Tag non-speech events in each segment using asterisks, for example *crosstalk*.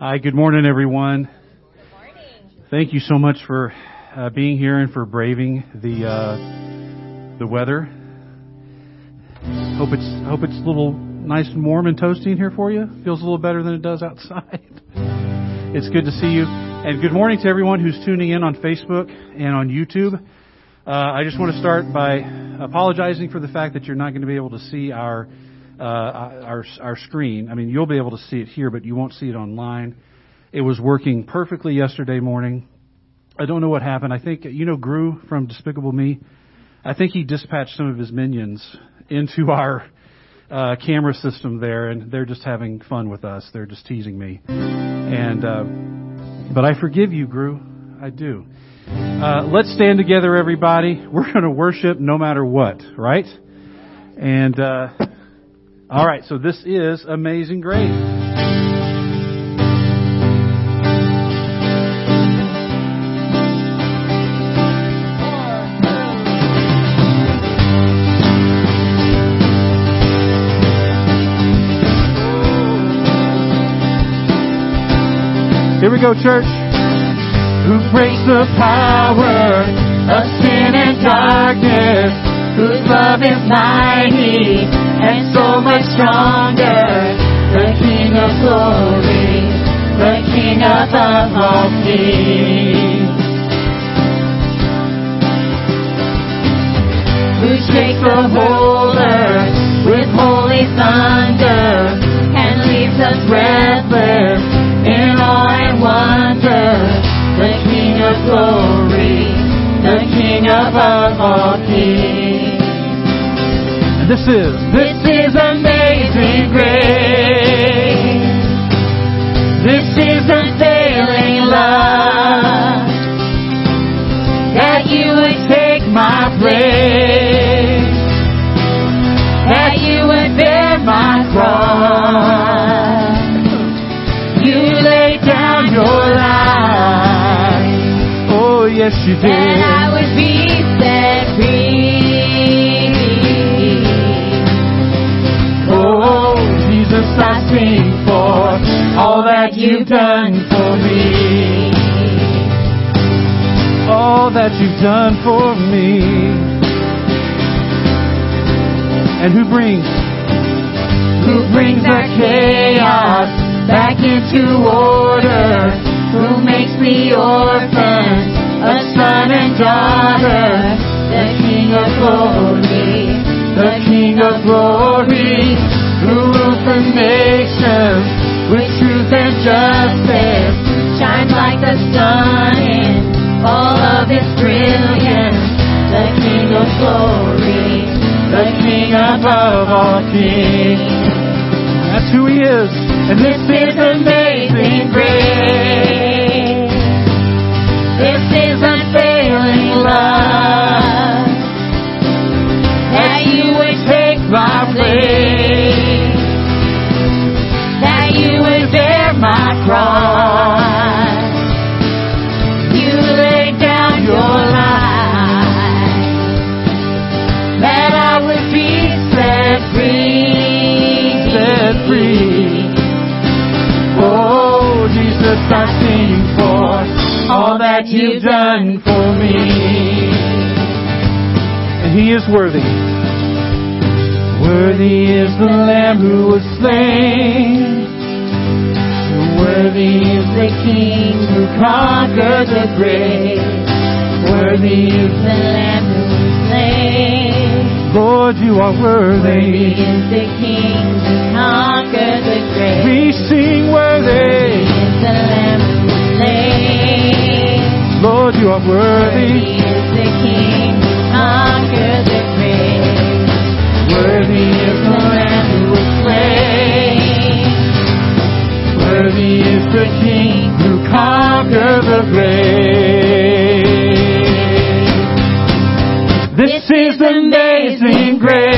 Hi, good morning, everyone. Good morning. Thank you so much for uh, being here and for braving the uh, the weather. Hope it's hope it's a little nice and warm and toasty in here for you. Feels a little better than it does outside. *laughs* it's good to see you, and good morning to everyone who's tuning in on Facebook and on YouTube. Uh, I just want to start by apologizing for the fact that you're not going to be able to see our uh, our our screen. I mean, you'll be able to see it here, but you won't see it online. It was working perfectly yesterday morning. I don't know what happened. I think you know Gru from Despicable Me. I think he dispatched some of his minions into *laughs* our uh, camera system there, and they're just having fun with us. They're just teasing me. And uh, but I forgive you, Gru. I do. Uh, let's stand together, everybody. We're going to worship no matter what, right? And uh, all right, so this is Amazing Grace. Here we go, church. Who breaks the power of sin and darkness, whose love is mighty and so much stronger. The King of glory, the King above all kings. Who shakes the whole earth with holy thunder and leaves us breathless in awe and wonder. The King of glory, the King above all kings. This is This is amazing grace. This is unfailing love. That you would take my place. That you would bear my cross. You laid down your life. oh yes you did. You've done for me. All that you've done for me. And who brings Who brings the chaos back into order? Who makes the orphans a son and daughter? The King of glory, the King of glory, who rules the nations kings. That's who he is. And this is amazing grace. Worthy. Worthy is the Lamb who was slain. Worthy is the King who conquered the grave. Worthy is the Lamb who was slain. Lord, you are Worthy worthy. is the King who conquered the grave. We sing Worthy worthy. is the Lamb who was slain. Lord, you are Worthy worthy. The King who conquered the grave. This is amazing grace.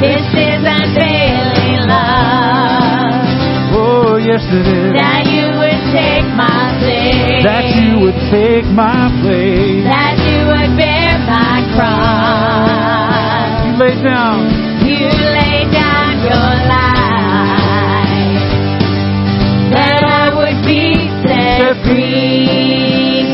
This is unfailing love. Oh, yes it is. That you would take my place. That you would take my place. That you would bear my cross. You lay down.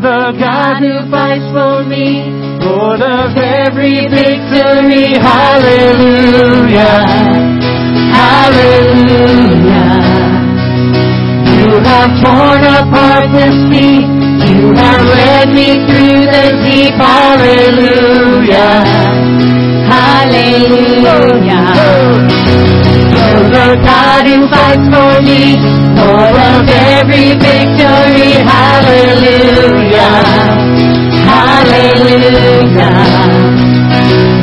The God who fights for me, Lord of every victory. Hallelujah. Hallelujah. You have torn apart the sea. You have led me through the deep. Hallelujah. Hallelujah. You're God who fights for me, Lord of every victory. Hallelujah. Hallelujah.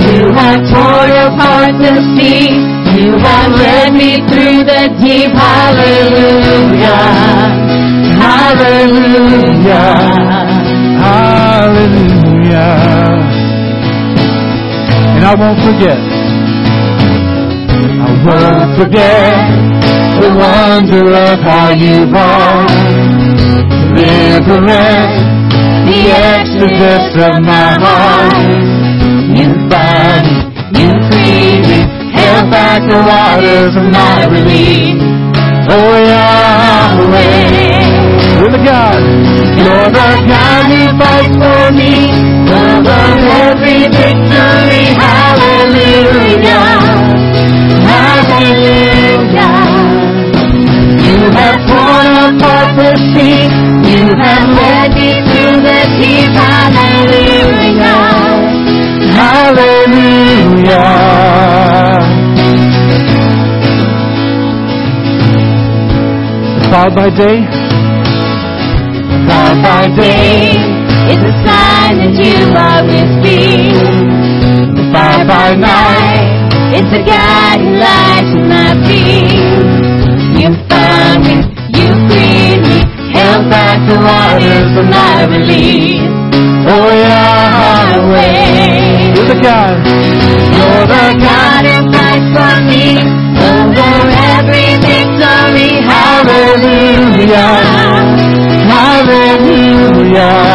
You have torn apart the sea. You have led me through the deep. Hallelujah. Hallelujah. Hallelujah. And I won't forget. I won't forget the wonder of how you brought deliverance, the exodus of my heart. Me, you freed me, held back the waters of my relief. Oh Yahweh, you're the God. You're the God who fights for me, of every victory. Hallelujah. Cloud by day, Cloud by day is a sign that you are with me. Fire by night it's a guiding light to my feet. You found me, you freed me, held back the waters of my relief. oh Yahweh, you're the God. you're the God who fights for me. Over every victory, hallelujah, hallelujah.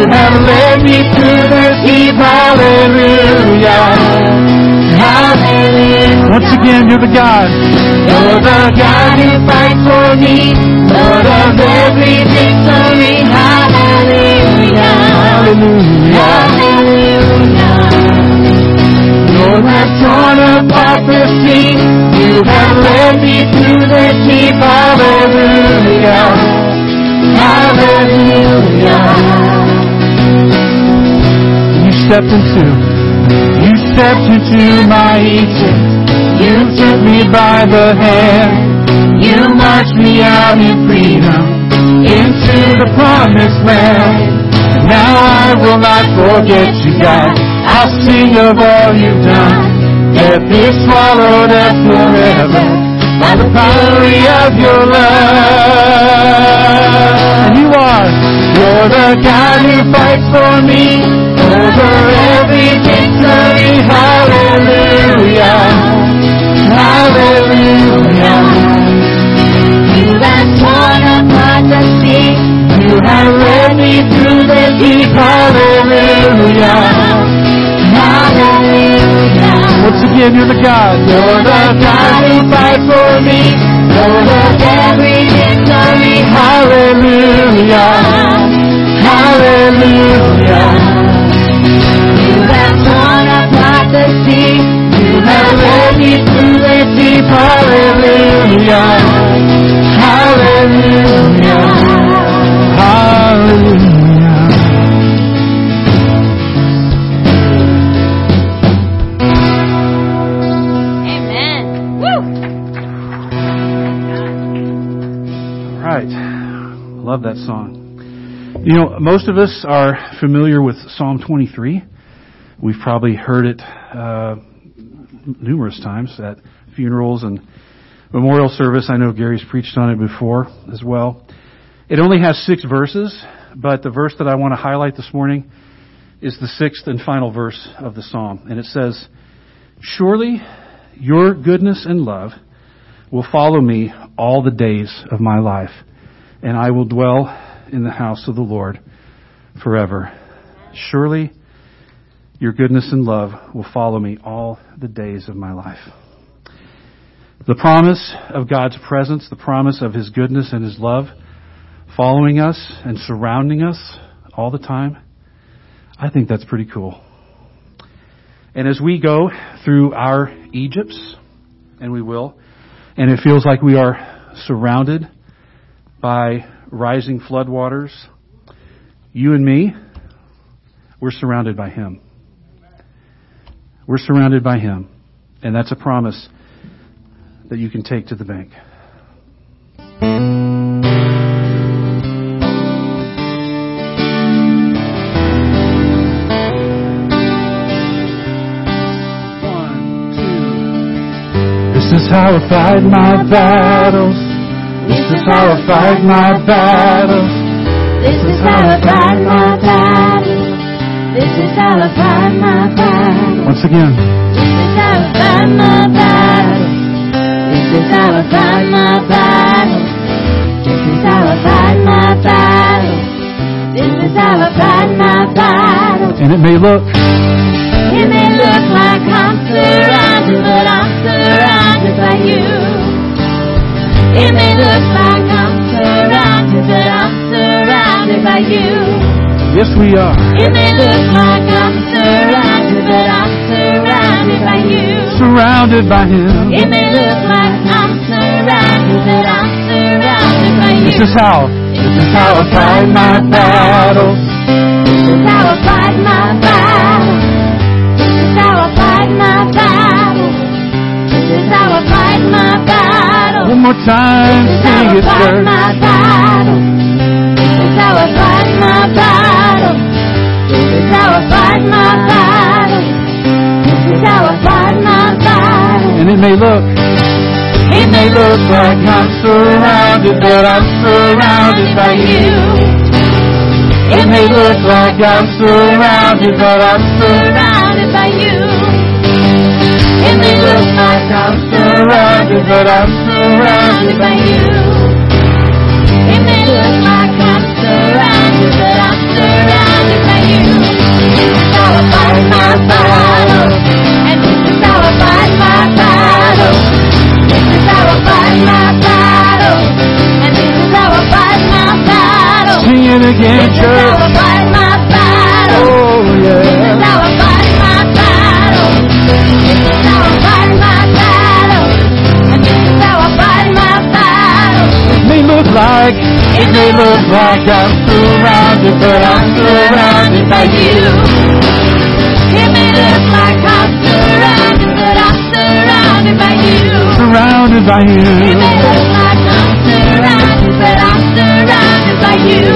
You have led me through the deep. Hallelujah. Hallelujah. Once again, you're the God. You're the God who fights for me. Lord of every victory. Hallelujah. Hallelujah. Hallelujah. You have torn apart the sea. You have led me through the deep. Hallelujah. Stepped into, you stepped into my Egypt. You took me by the hand. You marched me out in freedom into the promised land. Now I will not forget you, God. I'll sing of all you've done. Let me swallowed up forever by the power of your love. And you are, you're the God who fights for me over every victory. Hallelujah. Hallelujah. You have torn apart the sea. You have led me through the deep. Hallelujah. Hallelujah. Once again, you're the God. You're the God who fights for me. Over every victory. Hallelujah. Hallelujah. Through the deep. Hallelujah. Hallelujah. Hallelujah. Amen. Woo! All right. Love that song. You know, most of us are familiar with Psalm 23. We've probably heard it uh, numerous times at funerals and memorial service. I know Gary's preached on it before as well. It only has six verses, but the verse that I want to highlight this morning is the sixth and final verse of the psalm. And it says, Surely your goodness and love will follow me all the days of my life, and I will dwell in the house of the Lord forever. Surely your goodness and love will follow me all the days of my life. The promise of God's presence, the promise of His goodness and His love following us and surrounding us all the time, I think that's pretty cool. And as we go through our Egypts, and we will, and it feels like we are surrounded by rising floodwaters, you and me, we're surrounded by Him. We're surrounded by Him. And that's a promise that you can take to the bank. This is how I fight my battles. This is how I fight my battles. This is how I fight my battles. This is how I fight my battles. Once again. This is how I fight my battles. This is how I fight my battles. This is how I fight my battles. This is how I fight my battles. And it may look, It may look like I'm surrounded, but I'm surrounded by you. It may look like I'm surrounded, but I'm surrounded by you. Yes, we are. It may look like I'm surrounded, but I'm surrounded by you. Surrounded by Him. It may look like I'm surrounded, but I'm surrounded by you. This is how. This is how I fight my battles. This is how I fight my battle. This is how I fight my battle. This is how I fight my battle. One more time, This is how sing I it, fight church. my battle. This is how I fight my battle. And it may look, It may look like I'm surrounded, but I'm surrounded by you. It may look like I'm surrounded, but I'm surrounded by you. It may look like I'm surrounded, but I'm surrounded by you. It may look like like, It may look like I'm surrounded, but I'm surrounded by you. It may look like I'm surrounded, but I'm surrounded by you. surrounded by It may look like I'm surrounded, but I'm surrounded by you.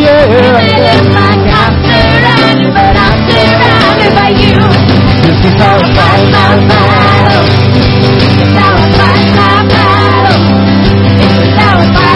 Yeah. It may look like I'm surrounded, but I'm surrounded by you. This is how I fight my battles. This is how I fight my battle. This is how I fight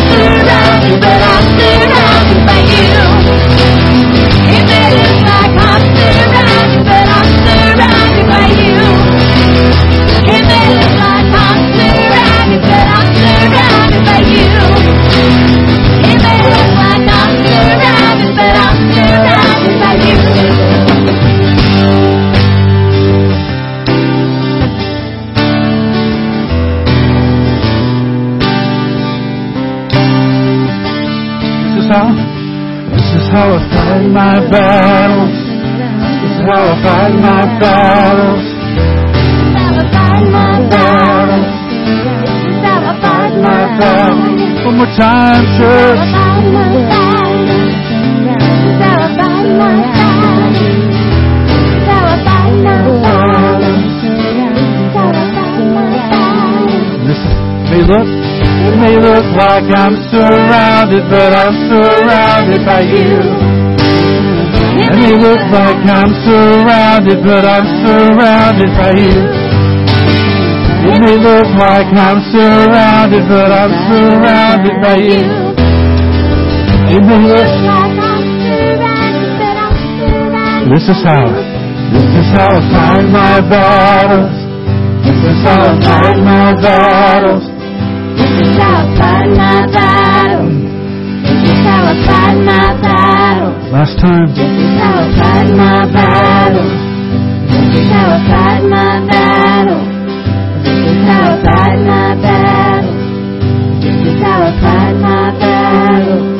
like I'm surrounded, but I'm surrounded by you. It may look like I'm surrounded, but I'm surrounded by you. It may look like I'm surrounded, but I'm surrounded by you. It may look like I'm surrounded, but I'm surrounded. This is how, this is how I fight my battles. This is how I fight my battles. Last time. This is how I fight my battles. This is how I fight my battles. This is how I fight my battles. This is how I fight my battles.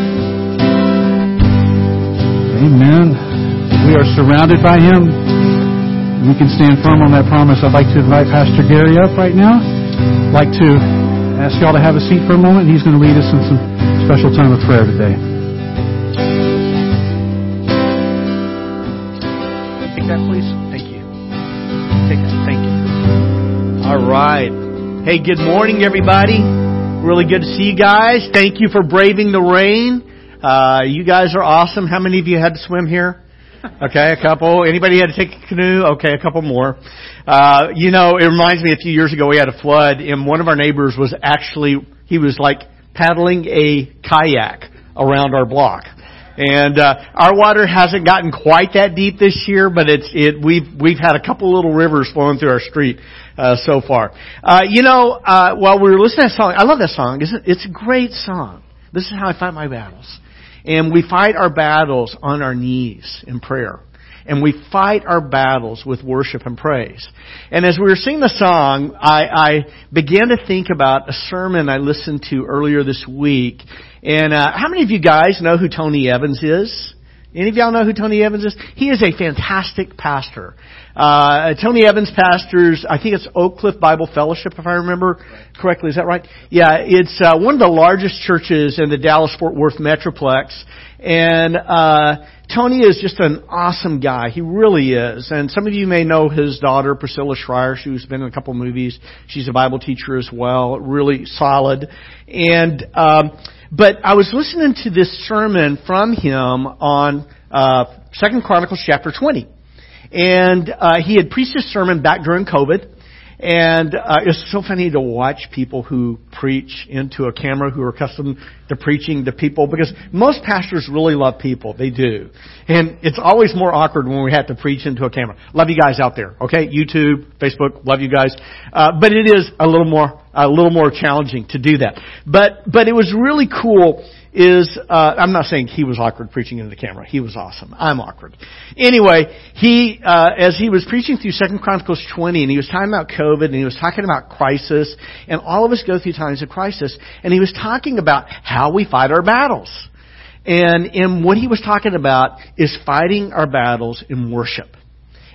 Amen. We are surrounded by Him. We can stand firm on that promise. I'd like to invite Pastor Gary up right now. I'd like to ask y'all to have a seat for a moment. He's going to lead us in some special time of prayer today. Take that, please. Thank you. Take that. Thank you. All right. Hey, good morning, everybody. Really good to see you guys. Thank you for braving the rain. Uh, you guys are awesome. How many of you had to swim here? Okay, a couple. Anybody had to take a canoe? Okay, a couple more. Uh, you know, it reminds me a few years ago we had a flood and one of our neighbors was actually, he was like paddling a kayak around our block. And uh, our water hasn't gotten quite that deep this year, but it's it we've we've had a couple little rivers flowing through our street uh, so far. Uh, you know, uh, while we were listening to that song, I love that song. It's a, it's a great song. This is how I fight my battles, and we fight our battles on our knees in prayer. And we fight our battles with worship and praise. And as we were singing the song, I, I began to think about a sermon I listened to earlier this week and uh, how many of you guys know who Tony Evans is? Any of y'all know who Tony Evans is? He is a fantastic pastor. Uh, Tony Evans pastors, I think it's Oak Cliff Bible Fellowship, if I remember correctly. Is that right? Yeah, it's uh, one of the largest churches in the Dallas Fort Worth Metroplex. And uh, Tony is just an awesome guy. He really is. And some of you may know his daughter, Priscilla Shirer. She's been in a couple movies. She's a Bible teacher as well. Really solid. And um, but I was listening to this sermon from him on uh, Second Chronicles chapter 20, and uh, he had preached his sermon back during COVID. And uh, it's so funny to watch people who preach into a camera who are accustomed to preaching to people because most pastors really love people. They do. And it's always more awkward when we have to preach into a camera. Love you guys out there, okay? YouTube, Facebook, love you guys. Uh, but it is a little more, a little more challenging to do that. But, but it was really cool is uh, I'm not saying he was awkward preaching into the camera. He was awesome. I'm awkward. Anyway, he uh, as he was preaching through Second Chronicles 20, and he was talking about COVID, and he was talking about crisis, and all of us go through times of crisis, and he was talking about how we fight our battles. And and what he was talking about is fighting our battles in worship.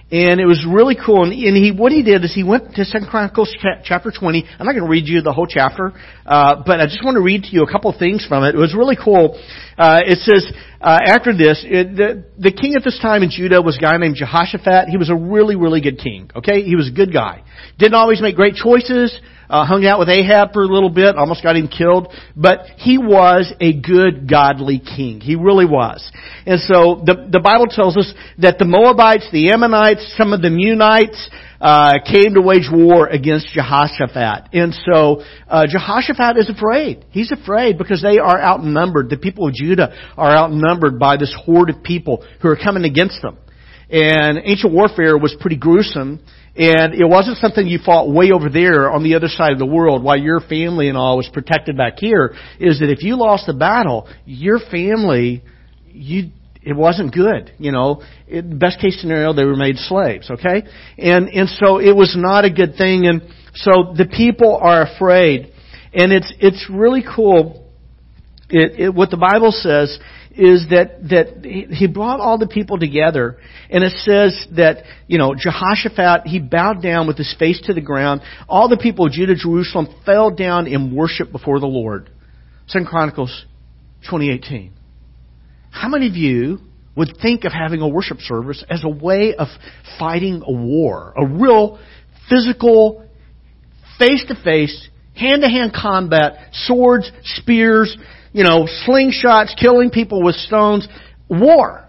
And it was really cool. And, and he, what he did is he went to Second Chronicles chapter 20. I'm not going to read you the whole chapter, uh, but I just want to read to you a couple of things from it. It was really cool. Uh, it says, uh, after this, it, the, the king at this time in Judah was a guy named Jehoshaphat. He was a really, really good king. Okay? He was a good guy. Didn't always make great choices uh, hung out with Ahab for a little bit, almost got him killed, but he was a good, godly king. He really was. And so the, the Bible tells us that the Moabites, the Ammonites, some of the Meunites, uh, came to wage war against Jehoshaphat. And so, uh, Jehoshaphat is afraid. He's afraid because they are outnumbered. The people of Judah are outnumbered by this horde of people who are coming against them. And ancient warfare was pretty gruesome. And it wasn't something you fought way over there on the other side of the world while your family and all was protected back here. Is that if you lost the battle, your family, you, it wasn't good. You know, it, best case scenario, they were made slaves. Okay, and and so it was not a good thing. And so the people are afraid, and it's it's really cool. It, it, what the Bible says is that that he brought all the people together, and it says that you know Jehoshaphat he bowed down with his face to the ground. All the people of Judah, Jerusalem fell down in worship before the Lord. Second Chronicles 2018. How many of you would think of having a worship service as a way of fighting a war, a real physical, face to face hand to hand combat, swords, spears, you know, slingshots, killing people with stones, war.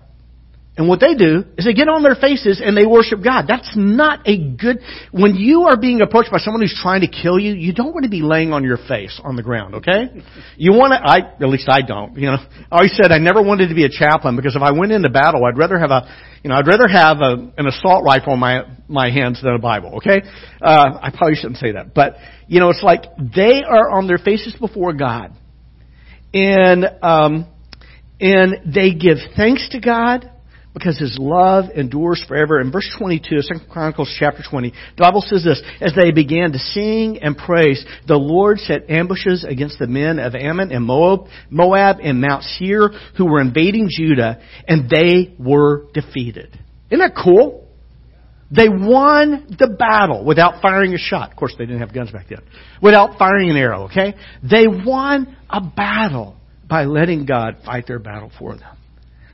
And what they do is they get on their faces and they worship God. That's not a good, when you are being approached by someone who's trying to kill you, you don't want to be laying on your face on the ground, okay? You want to, I, at least I don't, you know. I always said I never wanted to be a chaplain because if I went into battle, I'd rather have a, you know, I'd rather have a, an assault rifle in my, my hands than a Bible, okay? Uh, I probably shouldn't say that. But, you know, it's like they are on their faces before God. And, um, and they give thanks to God because his love endures forever. In verse 22 of 2 Chronicles chapter 20, the Bible says this, As they began to sing and praise, the Lord set ambushes against the men of Ammon and Moab, Moab and Mount Seir who were invading Judah, and they were defeated. Isn't that cool? They won the battle without firing a shot. Of course, they didn't have guns back then. Without firing an arrow, okay? They won a battle by letting God fight their battle for them.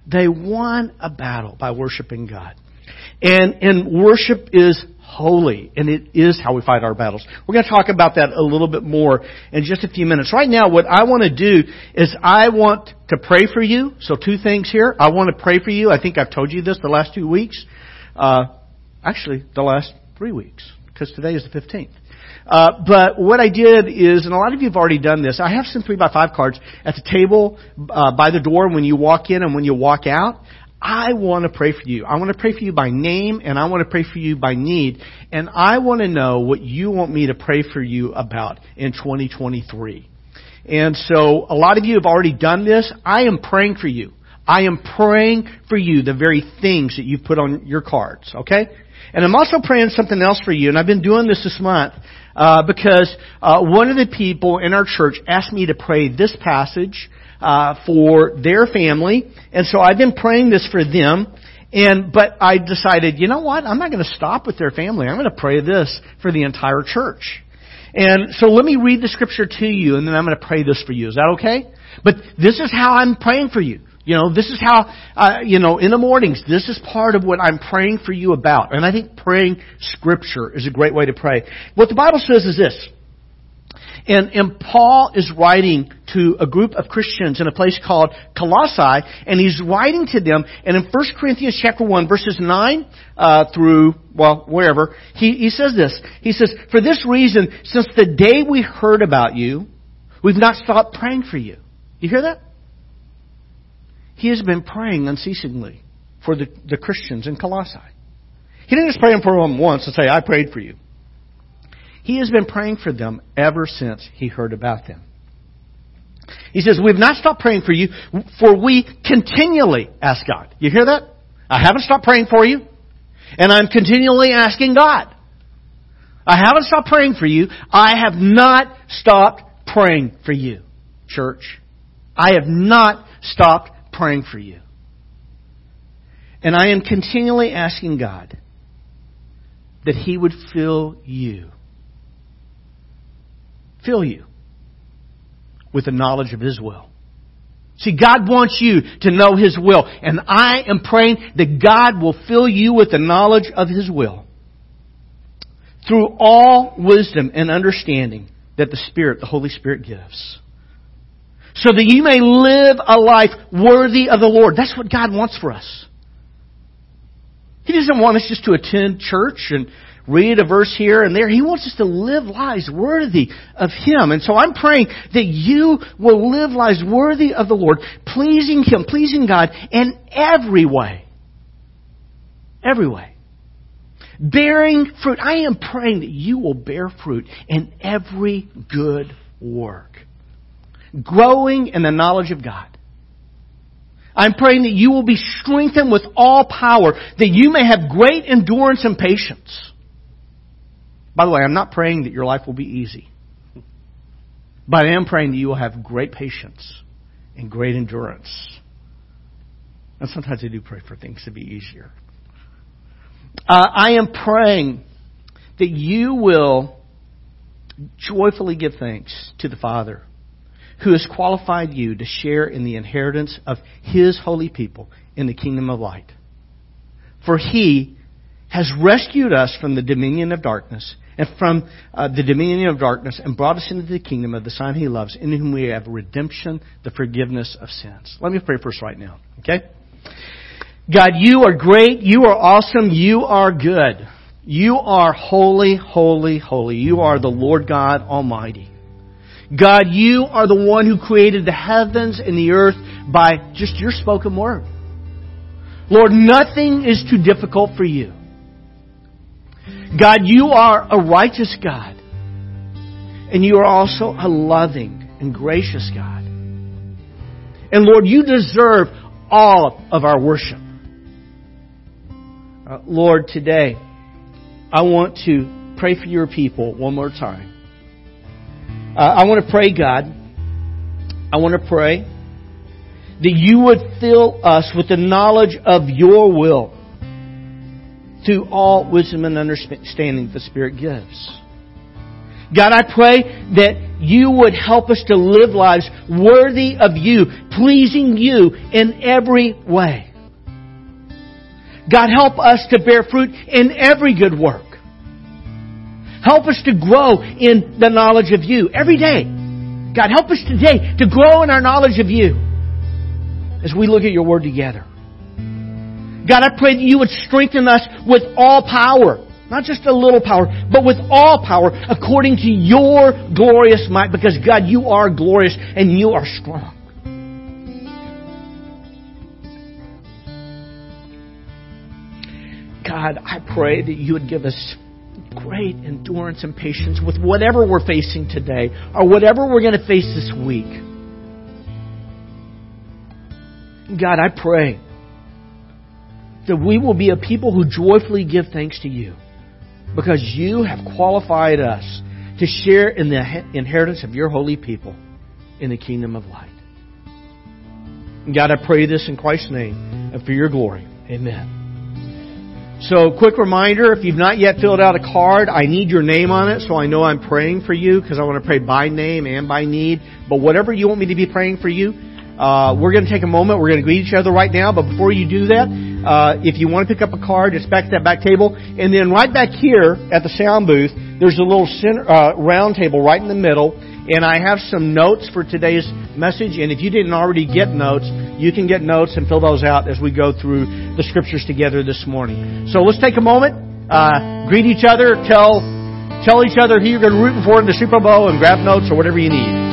They won a battle by worshiping God. And, and worship is holy, and it is how we fight our battles. We're going to talk about that a little bit more in just a few minutes. Right now, what I want to do is I want to pray for you. So two things here. I want to pray for you. I think I've told you this the last two weeks. Uh, actually, the last three weeks, because today is the 15th. Uh, but what I did is, and a lot of you have already done this, I have some three by five cards at the table uh, by the door when you walk in and when you walk out. I want to pray for you. I want to pray for you by name and I want to pray for you by need. And I want to know what you want me to pray for you about in 2023. And so a lot of you have already done this. I am praying for you. I am praying for you the very things that you've put on your cards, okay? And I'm also praying something else for you, and I've been doing this this month uh, because uh, one of the people in our church asked me to pray this passage uh, for their family, and so I've been praying this for them. And but I decided, you know what? I'm not going to stop with their family. I'm going to pray this for the entire church. And so let me read the scripture to you, and then I'm going to pray this for you. Is that okay? But this is how I'm praying for you. You know, this is how, uh, you know, in the mornings, this is part of what I'm praying for you about. And I think praying scripture is a great way to pray. What the Bible says is this. And, and Paul is writing to a group of Christians in a place called Colossae, and he's writing to them. And in 1 Corinthians chapter 1, verses 9 uh, through, well, wherever, he, he says this. He says, For this reason, since the day we heard about you, we've not stopped praying for you. You hear that? He has been praying unceasingly for the, the Christians in Colossae. He didn't just pray for them once and say, I prayed for you. He has been praying for them ever since he heard about them. He says, We've not stopped praying for you, for we continually ask God. You hear that? I haven't stopped praying for you, and I'm continually asking God. I haven't stopped praying for you. I have not stopped praying for you, church. I have not stopped praying for you. And I am continually asking God that He would fill you. Fill you with the knowledge of His will. See, God wants you to know His will. And I am praying that God will fill you with the knowledge of His will. Through all wisdom and understanding that the Spirit, the Holy Spirit gives so that you may live a life worthy of the Lord. That's what God wants for us. He doesn't want us just to attend church and read a verse here and there. He wants us to live lives worthy of Him. And so I'm praying that you will live lives worthy of the Lord, pleasing Him, pleasing God in every way. Every way. Bearing fruit. I am praying that you will bear fruit in every good work growing in the knowledge of God. I'm praying that you will be strengthened with all power, that you may have great endurance and patience. By the way, I'm not praying that your life will be easy. But I am praying that you will have great patience and great endurance. And sometimes I do pray for things to be easier. Uh, I am praying that you will joyfully give thanks to the Father who has qualified you to share in the inheritance of his holy people in the kingdom of light. For he has rescued us from the dominion of darkness and from uh, the dominion of darkness and brought us into the kingdom of the Son he loves, in whom we have redemption, the forgiveness of sins. Let me pray for us right now, okay? God, you are great, you are awesome, you are good. You are holy, holy, holy. You are the Lord God Almighty. God, you are the one who created the heavens and the earth by just your spoken word. Lord, nothing is too difficult for you. God, you are a righteous God. And you are also a loving and gracious God. And Lord, you deserve all of our worship. Uh, Lord, today, I want to pray for your people one more time. Uh, I want to pray, God. I want to pray that you would fill us with the knowledge of your will through all wisdom and understanding the Spirit gives. God, I pray that you would help us to live lives worthy of you, pleasing you in every way. God, help us to bear fruit in every good work. Help us to grow in the knowledge of you every day. God, help us today to grow in our knowledge of you as we look at your word together. God, I pray that you would strengthen us with all power. Not just a little power, but with all power according to your glorious might because God, you are glorious and you are strong. God, I pray that you would give us great endurance and patience with whatever we're facing today or whatever we're going to face this week. God, I pray that we will be a people who joyfully give thanks to you because you have qualified us to share in the inheritance of your holy people in the kingdom of light. God, I pray this in Christ's name and for your glory. Amen. So, quick reminder if you've not yet filled out a card, I need your name on it so I know I'm praying for you because I want to pray by name and by need. But whatever you want me to be praying for you, uh, we're going to take a moment. We're going to greet each other right now. But before you do that, uh, if you want to pick up a card, it's back at that back table. And then right back here at the sound booth, there's a little center, uh, round table right in the middle. And I have some notes for today's message. And if you didn't already get notes, you can get notes and fill those out as we go through the scriptures together this morning. So let's take a moment, uh, greet each other, tell, tell each other who you're going to root for in the Super Bowl and grab notes or whatever you need.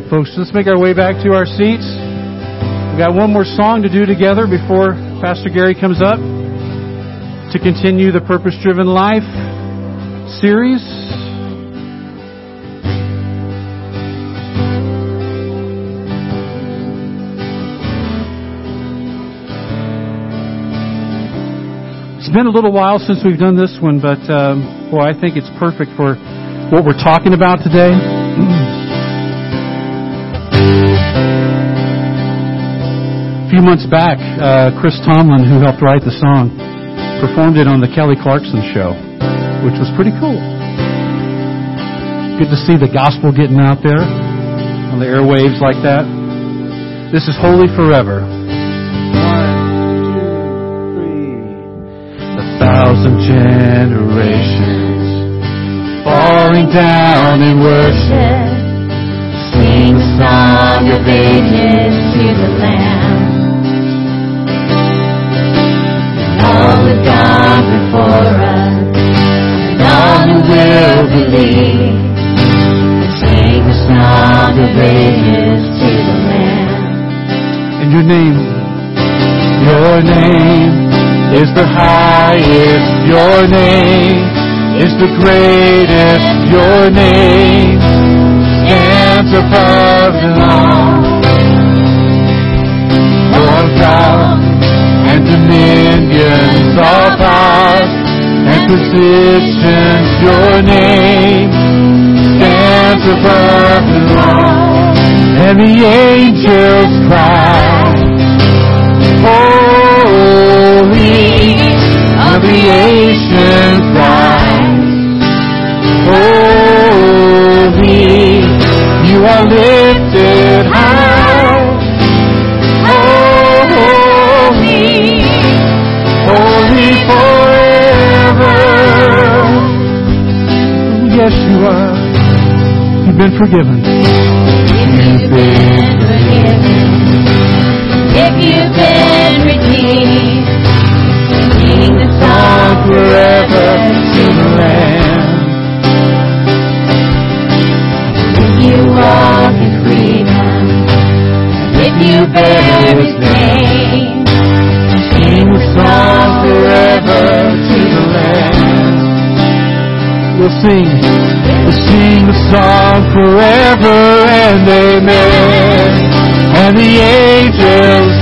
Right, folks, let's make our way back to our seats. We've got one more song to do together before Pastor Gary comes up to continue the Purpose Driven Life series. It's been a little while since we've done this one, but um, boy, I think it's perfect for what we're talking about today. *clears throat* A few months back, uh, Chris Tomlin, who helped write the song, performed it on the Kelly Clarkson show, which was pretty cool. Good to see the gospel getting out there on the airwaves like that. This is Holy Forever. One, two, three. A thousand generations falling down in worship. Sing song of ages to the Lamb. Gone before us, all who will believe. Sing the song of ages to the Lamb. And your name, your name is the highest. Your name is the greatest. Your name stands above them all. Your God dominions, all powers and positions. Your name stands above them all. And the angels cry, Holy, all creation cries, Holy, you are lifted Yes, you are. You've been forgiven. If you've been forgiven, if you've been redeemed, sing the song forever to the Lamb. If you walk in freedom, if you bear His name, sing the song forever to the Lamb. We'll sing. We'll sing the song forever and amen. And the angels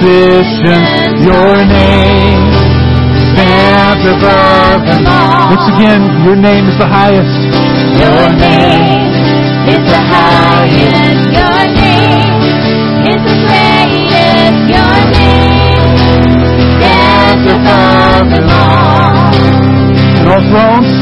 positions. Your name stands above them all. Once again, your name is the highest. Your name is the highest. Your name is the greatest. Your name stands above them all. All thrones,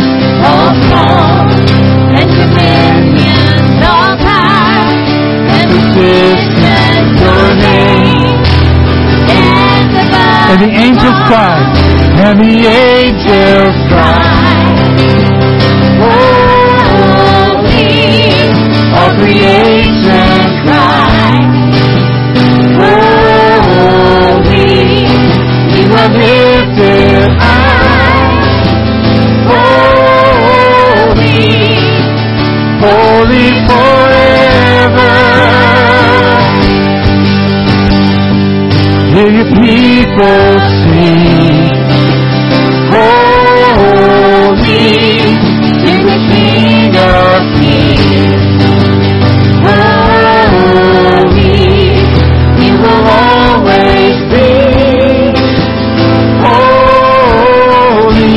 and the angels cry, and the angels cry. Holy, all creation cries. Holy, you are lifted people sing. Holy the. Holy, will always be. holy,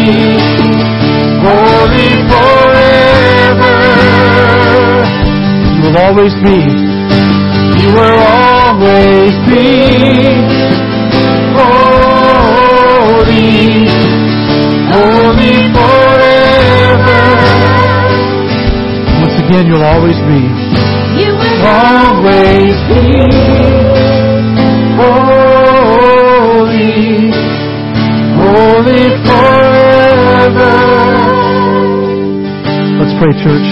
holy forever. Will always be. You will always be. Again, you'll always be. You will Always be. Holy, holy forever. Let's pray, church.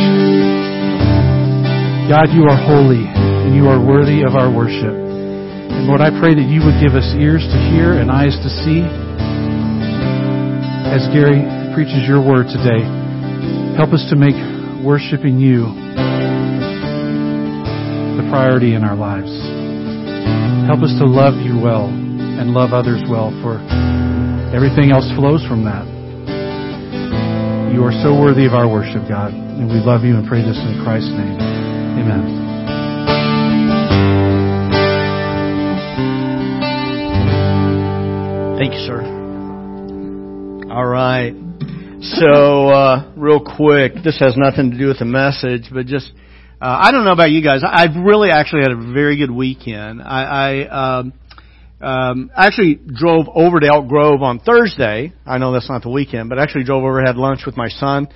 God, you are holy and you are worthy of our worship. And Lord, I pray that you would give us ears to hear and eyes to see as Gary preaches your word today. Help us to make worshiping you the priority in our lives. Help us to love you well and love others well, for everything else flows from that. You are so worthy of our worship, God, and we love you and pray this in Christ's name. Amen. Thank you, sir. All right. So, real quick, this has nothing to do with the message, but just, uh, I don't know about you guys. I've really actually had a very good weekend. I, I um, um, actually drove over to Elk Grove on Thursday. I know that's not the weekend, but actually drove over, had lunch with my son,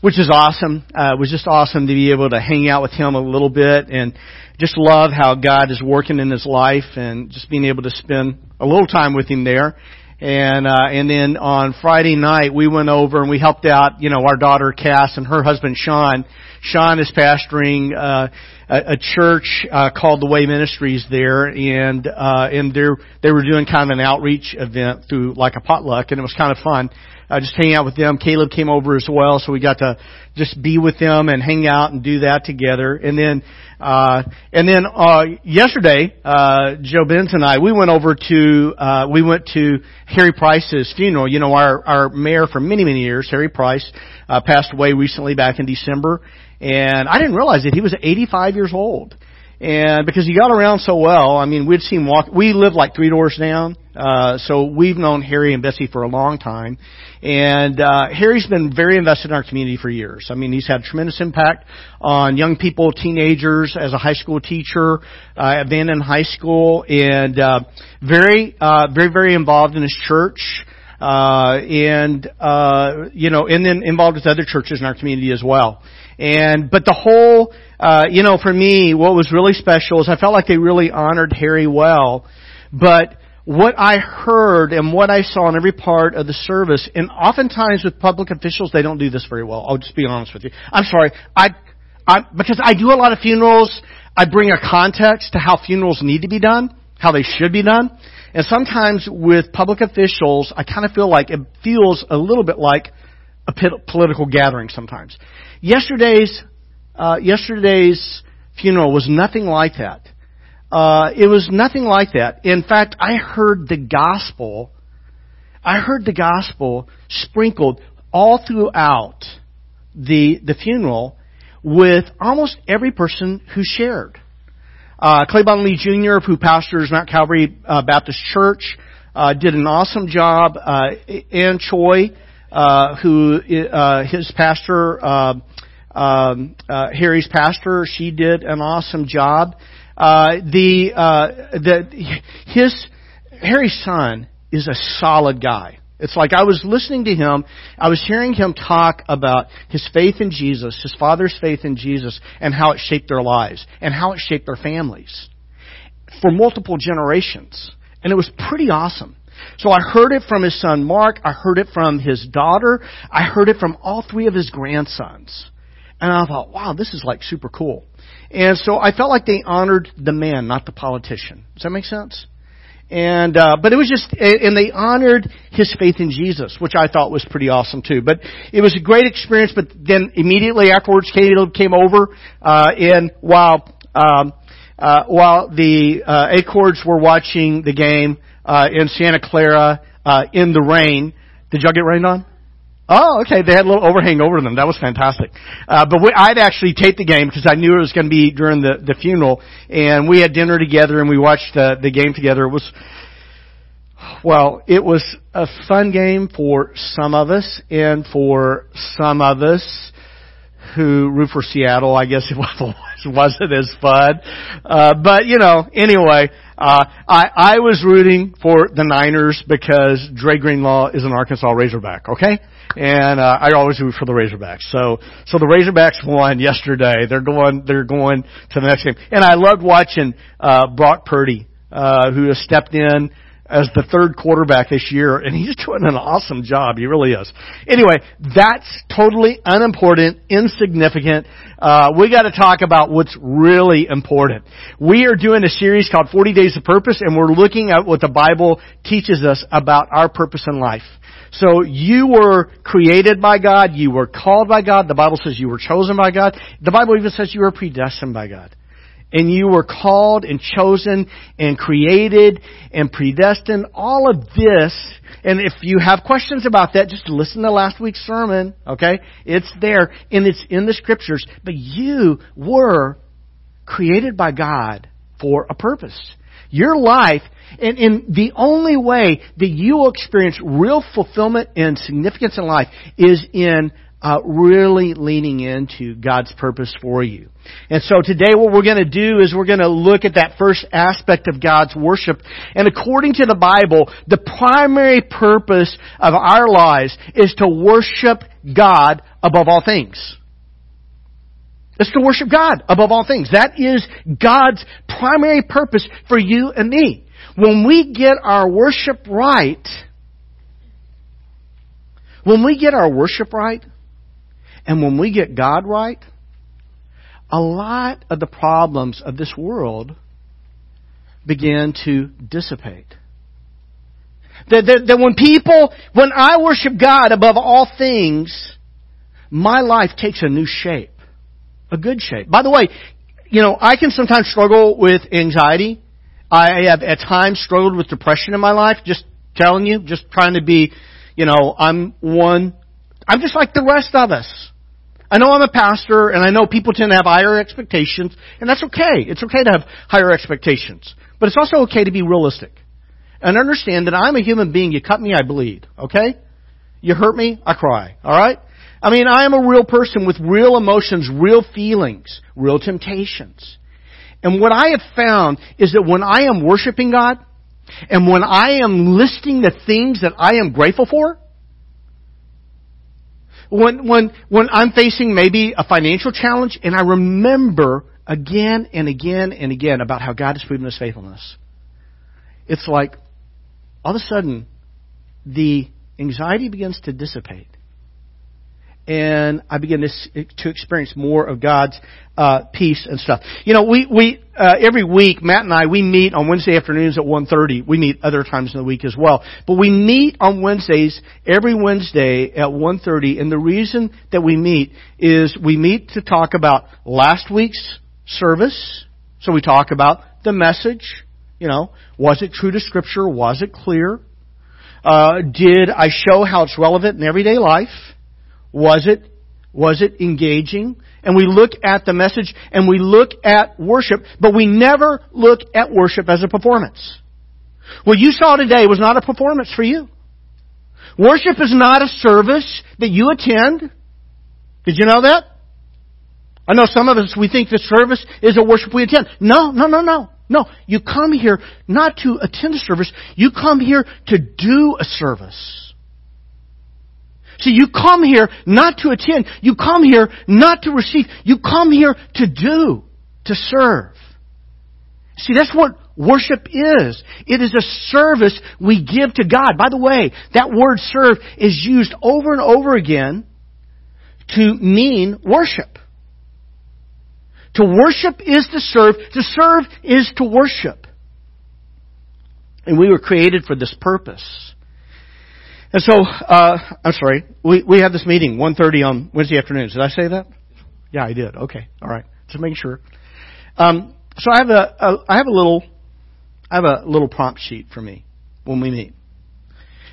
which is awesome. Uh, it was just awesome to be able to hang out with him a little bit and just love how God is working in his life and just being able to spend a little time with him there. And uh, and then on Friday night we went over and we helped out, you know, our daughter Cass and her husband Sean. Sean is pastoring uh, a, a church uh, called the Way Ministries there, and uh, and they they were doing kind of an outreach event through like a potluck, and it was kind of fun. Uh, just hanging out with them. Caleb came over as well, so we got to just be with them and hang out and do that together. And then, uh, and then, uh, yesterday, uh, Joe Benz and I, we went over to, uh, we went to Harry Price's funeral. You know, our, our mayor for many, many years, Harry Price, uh, passed away recently back in December. And I didn't realize that he was 85 years old. And because he got around so well, I mean, we'd seen walk, we live like three doors down. Uh, so we've known Harry and Bessie for a long time. And, uh, Harry's been very invested in our community for years. I mean, he's had tremendous impact on young people, teenagers, as a high school teacher, uh, at Vanden High School, and, uh, very, uh, very, very involved in his church. Uh, and, uh, you know, and then involved with other churches in our community as well. And, but the whole, uh, you know, for me, what was really special is I felt like they really honored Harry well. But what I heard and what I saw in every part of the service, and oftentimes with public officials, they don't do this very well. I'll just be honest with you. I'm sorry. I, I, because I do a lot of funerals, I bring a context to how funerals need to be done, how they should be done. And sometimes with public officials, I kind of feel like it feels a little bit like a political gathering sometimes. Yesterday's, uh, yesterday's funeral was nothing like that. Uh, it was nothing like that. In fact, I heard the gospel, I heard the gospel sprinkled all throughout the, the funeral with almost every person who shared. Uh, Claybon Lee Jr., who pastors Mount Calvary uh, Baptist Church, uh, did an awesome job. Uh, Ann Choi, uh, who uh, his pastor, uh, um, uh, Harry's pastor, she did an awesome job. Uh, the uh, the his Harry's son is a solid guy. It's like I was listening to him, I was hearing him talk about his faith in Jesus, his father's faith in Jesus, and how it shaped their lives, and how it shaped their families for multiple generations. And it was pretty awesome. So I heard it from his son Mark, I heard it from his daughter, I heard it from all three of his grandsons. And I thought, wow, this is like super cool. And so I felt like they honored the man, not the politician. Does that make sense? And uh, but it was just, and they honored his faith in Jesus, which I thought was pretty awesome too. But it was a great experience. But then immediately afterwards, Caleb came over, uh, and while um, uh, while the uh, Acords were watching the game, uh, in Santa Clara uh, in the rain. Did y'all get rained on? Oh, okay. They had a little overhang over them. That was fantastic. Uh, but we, I'd actually taped the game because I knew it was going to be during the, the funeral, and we had dinner together and we watched the, the game together. It was, well, it was a fun game for some of us, and for some of us who root for Seattle, I guess *laughs* it wasn't as fun. Uh, but you know, anyway, uh, I, I was rooting for the Niners because Dre Greenlaw is an Arkansas Razorback, okay? And, uh, I always root for the Razorbacks. So, so the Razorbacks won yesterday. They're going, they're going to the next game. And I loved watching, uh, Brock Purdy, uh, who has stepped in as the third quarterback this year, and he's *laughs* doing an awesome job. He really is. Anyway, that's totally unimportant, insignificant. Uh, we got to talk about what's really important. We are doing a series called 40 Days of Purpose, and we're looking at what the Bible teaches us about our purpose in life. So you were created by God, you were called by God, the Bible says you were chosen by God, the Bible even says you were predestined by God and you were called and chosen and created and predestined. All of this, and if you have questions about that, just listen to last week's sermon, okay? It's there and it's in the scriptures. But you were created by God for a purpose. Your life, and, and the only way that you will experience real fulfillment and significance in life is in uh, really leaning into God's purpose for you. And so today what we're going to do is we're going to look at that first aspect of God's worship. And according to the Bible, the primary purpose of our lives is to worship God above all things. It's to worship God above all things. That is God's primary purpose for you and me. When we get our worship right, when we get our worship right, and when we get God right, a lot of the problems of this world begin to dissipate. That, that, that when people, when I worship God above all things, my life takes a new shape. A good shape. By the way, you know, I can sometimes struggle with anxiety. I have at times struggled with depression in my life. Just telling you, just trying to be, you know, I'm one, I'm just like the rest of us. I know I'm a pastor and I know people tend to have higher expectations and that's okay. It's okay to have higher expectations. But it's also okay to be realistic. And understand that I'm a human being. You cut me, I bleed. Okay? You hurt me, I cry. Alright? I mean, I am a real person with real emotions, real feelings, real temptations. And what I have found is that when I am worshiping God, and when I am listing the things that I am grateful for, when, when, when I'm facing maybe a financial challenge and I remember again and again and again about how God has proven His faithfulness, it's like all of a sudden the anxiety begins to dissipate and I begin to, to experience more of God's uh, peace and stuff. You know, we we uh, every week Matt and I we meet on Wednesday afternoons at 1:30. We meet other times in the week as well, but we meet on Wednesdays every Wednesday at 1:30. And the reason that we meet is we meet to talk about last week's service. So we talk about the message. You know, was it true to Scripture? Was it clear? Uh, did I show how it's relevant in everyday life? Was it, was it engaging? And we look at the message and we look at worship, but we never look at worship as a performance. What you saw today was not a performance for you. Worship is not a service that you attend. Did you know that? I know some of us, we think the service is a worship we attend. No, no, no, no. No. You come here not to attend a service. You come here to do a service. See, you come here not to attend. You come here not to receive. You come here to do, to serve. See, that's what worship is. It is a service we give to God. By the way, that word serve is used over and over again to mean worship. To worship is to serve. To serve is to worship. And we were created for this purpose. And so, uh, I'm sorry, we, we had this meeting, 1.30 on Wednesday afternoons. Did I say that? Yeah, I did. Okay. All right. Just making sure. Um, so I have a, a, I have a little, I have a little prompt sheet for me. when we meet.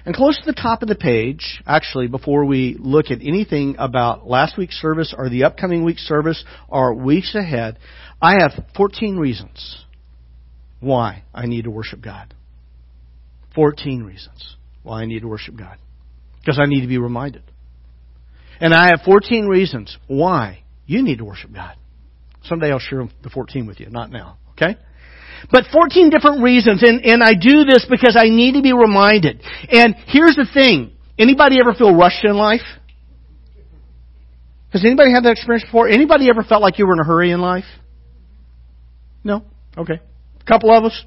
And close to the top of the page, actually, before we look at anything about last week's service or the upcoming week's service or weeks ahead, I have 14 reasons why I need to worship God. 14 reasons why I need to worship God. Because I need to be reminded. And I have 14 reasons why you need to worship God. Someday I'll share the 14 with you, not now. Okay? But 14 different reasons, and, and I do this because I need to be reminded. And here's the thing. Anybody ever feel rushed in life? Has anybody had that experience before? Anybody ever felt like you were in a hurry in life? No? Okay. A couple of us.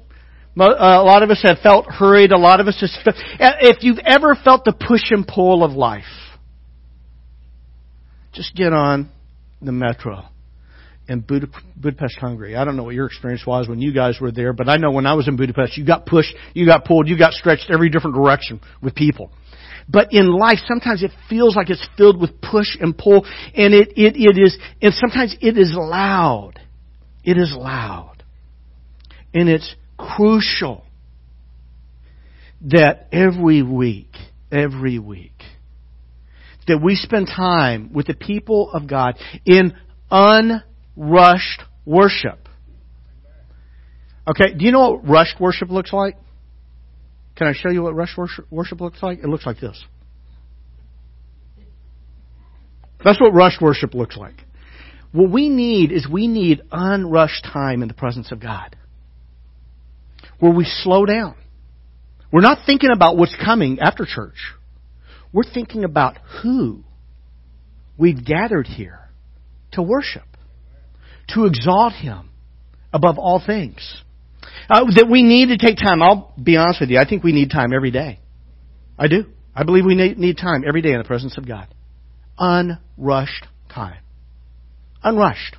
Uh, a lot of us have felt hurried. A lot of us have felt, if you've ever felt the push and pull of life, just get on the metro in Budapest, Hungary. I don't know what your experience was when you guys were there, but I know when I was in Budapest, you got pushed, you got pulled, you got stretched every different direction with people. But in life, sometimes it feels like it's filled with push and pull, and it, it, it is, and sometimes it is loud. It is loud. And it's crucial that every week, every week, that we spend time with the people of God in unrushed worship. Okay, do you know what rushed worship looks like? Can I show you what rushed worship looks like? It looks like this. That's what rushed worship looks like. What we need is we need unrushed time in the presence of God where we slow down. We're not thinking about what's coming after church. We're thinking about who we've gathered here to worship, to exalt Him above all things. Uh, that we need to take time. I'll be honest with you. I think we need time every day. I do. I believe we need, time every day in the presence of God. Unrushed time. Unrushed.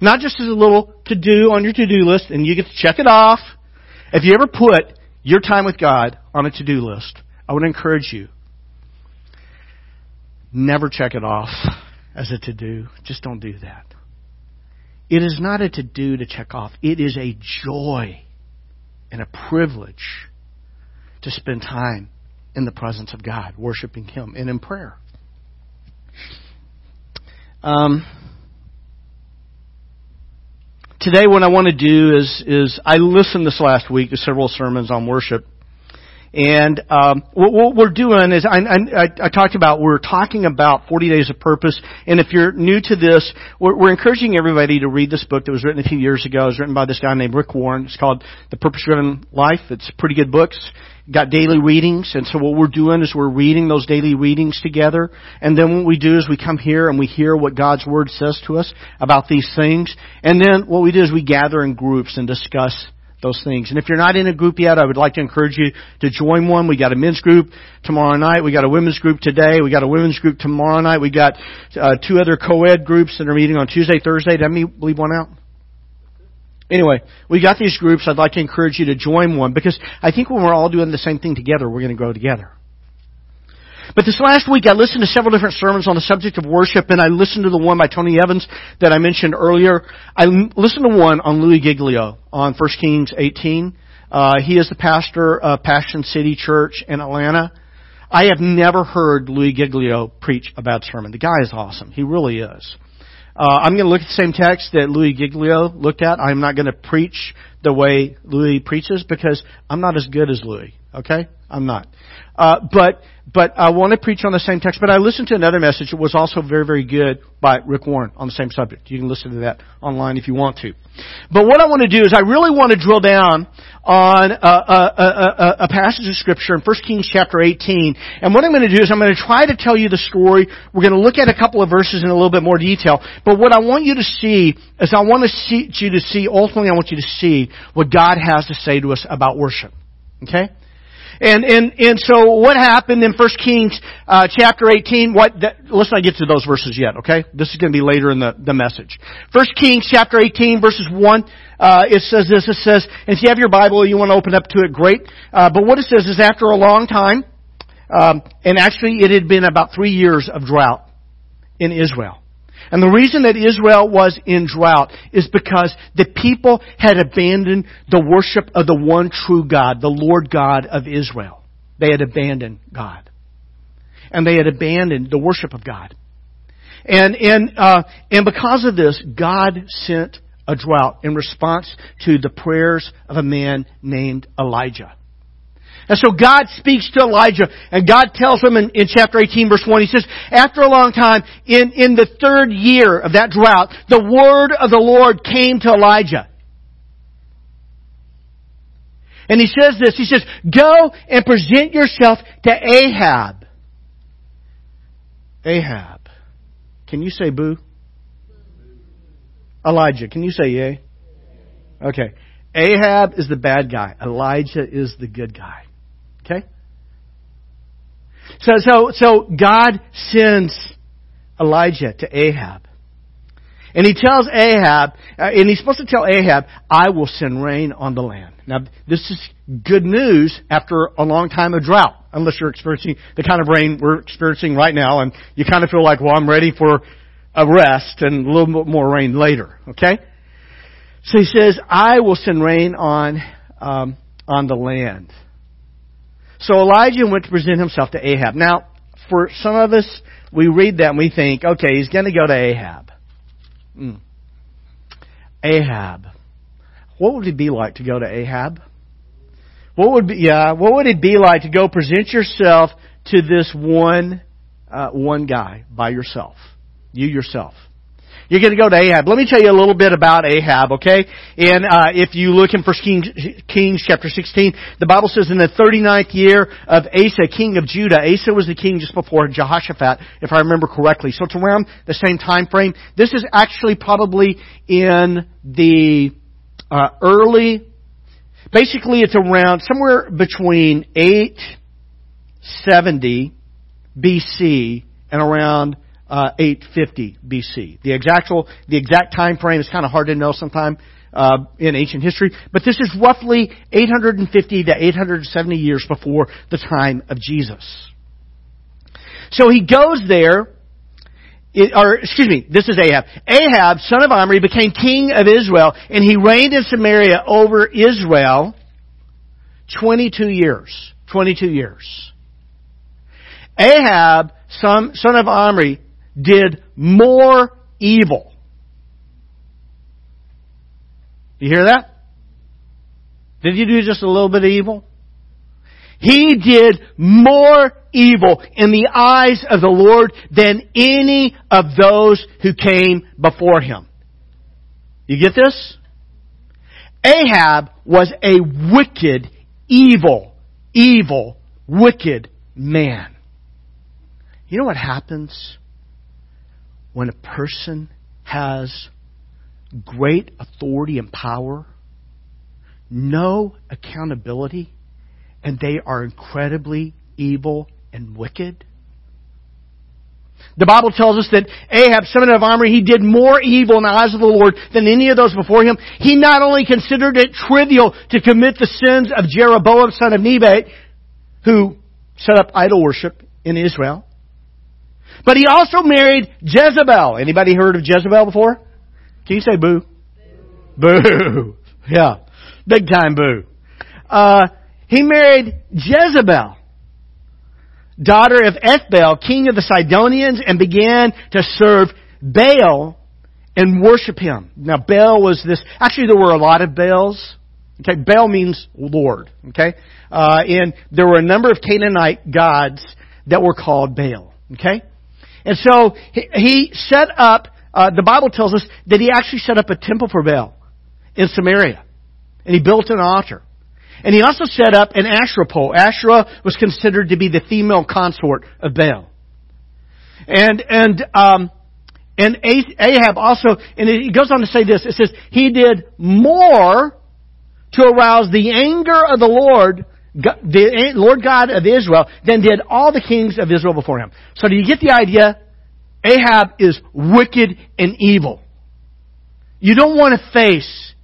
Not just as a little to do on your to do list and you get to check it off if you ever put your time with God on a to do list, I would encourage you never check it off as a to do. Just don't do that. It is not a to do to check off, it is a joy and a privilege to spend time in the presence of God, worshiping Him, and in prayer. Um, today what I want to do is, is I listened this last week to several sermons on worship. And um, what, what, we're doing is, I, I, I, talked about, we're talking about 40 Days of Purpose. And if you're new to this, we're, we're, encouraging everybody to read this book that was written a few years ago. It was written by this guy named Rick Warren. It's called The Purpose Driven Life. It's pretty good books got daily readings, and so what we're doing is we're reading those daily readings together, and then what we do is we come here and we hear what God's Word says to us about these things, and then what we do is we gather in groups and discuss those things. And if you're not in a group yet, I would like to encourage you to join one. We got a men's group tomorrow night. We got a women's group today. We got a women's group tomorrow night. We got uh, two other co-ed groups that are meeting on Tuesday, Thursday. Did I leave one out? Anyway, we got these groups. I'd like to encourage you to join one because I think when we're all doing the same thing together, we're going to grow together. But this last week I listened to several different sermons on the subject of worship and I listened to the one by Tony Evans that I mentioned earlier. I listened to one on Louis Giglio on 1 Kings 18. Uh, he is the pastor of Passion City Church in Atlanta. I have never heard Louis Giglio preach a bad sermon. The guy is awesome. He really is. Uh, I'm going to look at the same text that Louis Giglio looked at. I'm not going to preach the way Louis preaches because I'm not as good as Louis. Okay, I'm not. Uh, but but I want to preach on the same text. But I listened to another message that was also very very good by Rick Warren on the same subject. You can listen to that online if you want to. But what I want to do is I really want to drill down on a, a, a, a passage of scripture in 1 Kings chapter 18. And what I'm going to do is I'm going to try to tell you the story. We're going to look at a couple of verses in a little bit more detail. But what I want you to see is I want to see, you to see, ultimately I want you to see what God has to say to us about worship. Okay? And, and, and so what happened in 1 Kings, uh, chapter 18, what, that, let's not get to those verses yet, okay? This is going to be later in the, the message. 1 Kings chapter 18 verses 1, uh, it says this, it says, and if you have your Bible, you want to open up to it, great. Uh, but what it says is after a long time, um, and actually it had been about three years of drought in Israel. And the reason that Israel was in drought is because the people had abandoned the worship of the one true God, the Lord God of Israel. They had abandoned God. And they had abandoned the worship of God. And, and, uh, and because of this, God sent a drought in response to the prayers of a man named Elijah. And so God speaks to Elijah, and God tells him in, in, chapter 18 verse 1, he says, after a long time, in, in the third year of that drought, the word of the Lord came to Elijah. And he says this, he says, go and present yourself to Ahab. Ahab. Can you say boo? Elijah, can you say yay? Okay. Ahab is the bad guy. Elijah is the good guy. So, so, so God sends Elijah to Ahab. And he tells Ahab, uh, and he's supposed to tell Ahab, I will send rain on the land. Now, this is good news after a long time of drought, unless you're experiencing the kind of rain we're experiencing right now, and you kind of feel like, well, I'm ready for a rest and a little bit more rain later. Okay? So he says, I will send rain on, um, on the land. So Elijah went to present himself to Ahab. Now, for some of us, we read that and we think, okay, he's going to go to Ahab. Mm. Ahab. What would it be like to go to Ahab? What would be, yeah, what would it be like to go present yourself to this one, uh, one guy by yourself? You yourself. You're going to go to Ahab. Let me tell you a little bit about Ahab, okay? And uh, if you look in First Kings, Kings chapter 16, the Bible says in the 39th year of Asa, king of Judah, Asa was the king just before Jehoshaphat, if I remember correctly. So it's around the same time frame. This is actually probably in the uh, early, basically it's around somewhere between 870 BC and around uh, 850 BC. The exact the exact time frame is kind of hard to know sometime uh, in ancient history, but this is roughly 850 to 870 years before the time of Jesus. So he goes there, it, or excuse me, this is Ahab. Ahab, son of Omri, became king of Israel, and he reigned in Samaria over Israel 22 years. 22 years. Ahab, son, son of Omri, did more evil. You hear that? Did you do just a little bit of evil? He did more evil in the eyes of the Lord than any of those who came before him. You get this? Ahab was a wicked, evil, evil, wicked man. You know what happens when a person has great authority and power, no accountability, and they are incredibly evil and wicked? The Bible tells us that Ahab, son of Omri, he did more evil in the eyes of the Lord than any of those before him. He not only considered it trivial to commit the sins of Jeroboam, son of Nebat, who set up idol worship in Israel, but he also married Jezebel. Anybody heard of Jezebel before? Can you say boo? Boo. boo. *laughs* Yeah. Big time boo. Uh, he married Jezebel, daughter of Ethbel, king of the Sidonians, and began to serve Baal and worship him. Now Baal was this, actually there were a lot of Baals. Okay, Baal means Lord. Okay, uh, and there were a number of Canaanite gods that were called Baal. Okay, and so he, set up, uh, the Bible tells us that he actually set up a temple for Baal in Samaria. And he built an altar. And he also set up an Asherah pole. Asherah was considered to be the female consort of Baal. And, and, um, and Ahab also, and he goes on to say this, it says, he did more to arouse the anger of the Lord the eh, Lord God of Israel than did all the kings of Israel before him. So do you get the idea? Ahab is wicked and evil. You don't want to face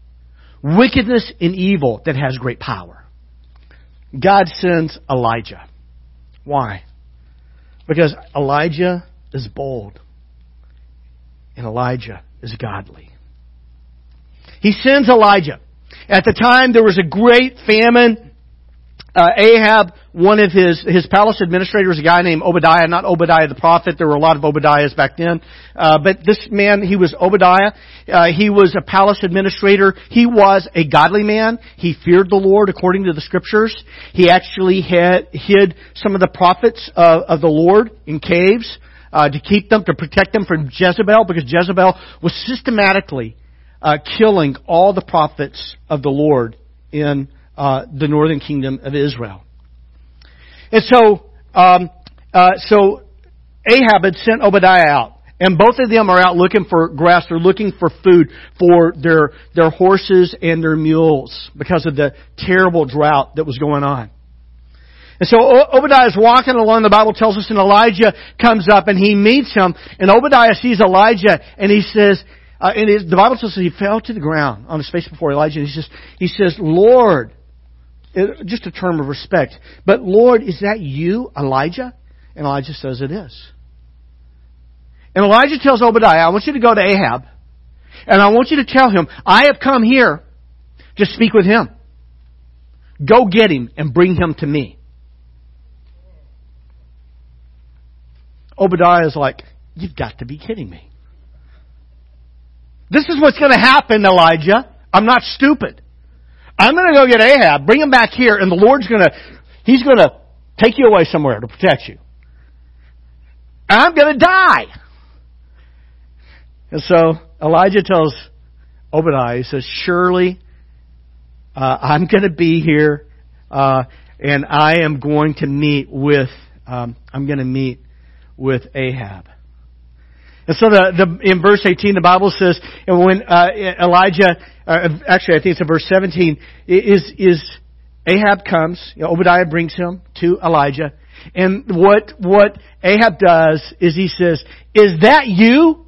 wickedness and evil that has great power. God sends Elijah. Why? Because Elijah is bold. and Elijah is godly. He sends Elijah. At the time, there was a great famine. Uh, Ahab, one of his, his palace administrators, a guy named Obadiah, not Obadiah the prophet. There were a lot of Obadiahs back then. Uh, but this man, he was Obadiah. Uh, he was a palace administrator. He was a godly man. He feared the Lord according to the scriptures. He actually had, hid some of the prophets of, of the Lord in caves, uh, to keep them, to protect them from Jezebel, because Jezebel was systematically, uh, killing all the prophets of the Lord in uh, the northern kingdom of Israel. And so, um, uh, so Ahab had sent Obadiah out, and both of them are out looking for grass. They're looking for food for their their horses and their mules because of the terrible drought that was going on. And so Obadiah is walking along. The Bible tells us, and Elijah comes up and he meets him. And Obadiah sees Elijah, and he says, uh, and the Bible tells us he fell to the ground on his face before Elijah. And he says, he says, Lord, just a term of respect. But Lord, is that you, Elijah? And Elijah says it is. And Elijah tells Obadiah, I want you to go to Ahab, and I want you to tell him, I have come here to speak with him. Go get him and bring him to me. Obadiah is like, You've got to be kidding me. This is what's going to happen, Elijah. I'm not stupid. I'm going to go get Ahab, bring him back here, and the Lord's going to, he's going to take you away somewhere to protect you. I'm going to die. And so Elijah tells Obadiah, he says, surely uh, I'm going to be here, uh, and I am going to meet with, um, I'm going to meet with Ahab. And so the, the, in verse 18, the Bible says, and when uh, Elijah, uh, actually I think it's in verse 17, is, is Ahab comes, you know, Obadiah brings him to Elijah, and what, what Ahab does is he says, is that you,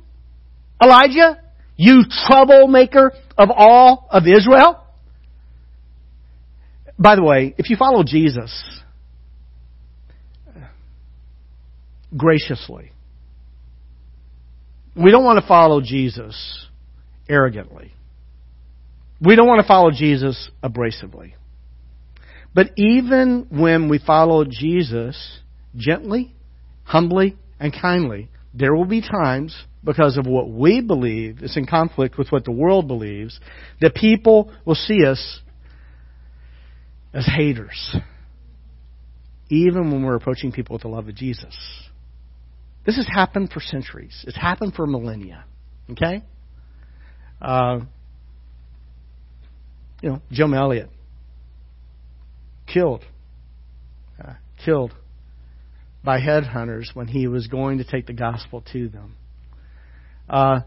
Elijah? You troublemaker of all of Israel? By the way, if you follow Jesus, graciously, we don't want to follow Jesus arrogantly. We don't want to follow Jesus abrasively. But even when we follow Jesus gently, humbly, and kindly, there will be times, because of what we believe is in conflict with what the world believes, that people will see us as haters. Even when we're approaching people with the love of Jesus. This has happened for centuries. It's happened for millennia. Okay? Uh, you know, Jim Elliot killed, uh, killed by headhunters when he was going to take the gospel to them. Uh,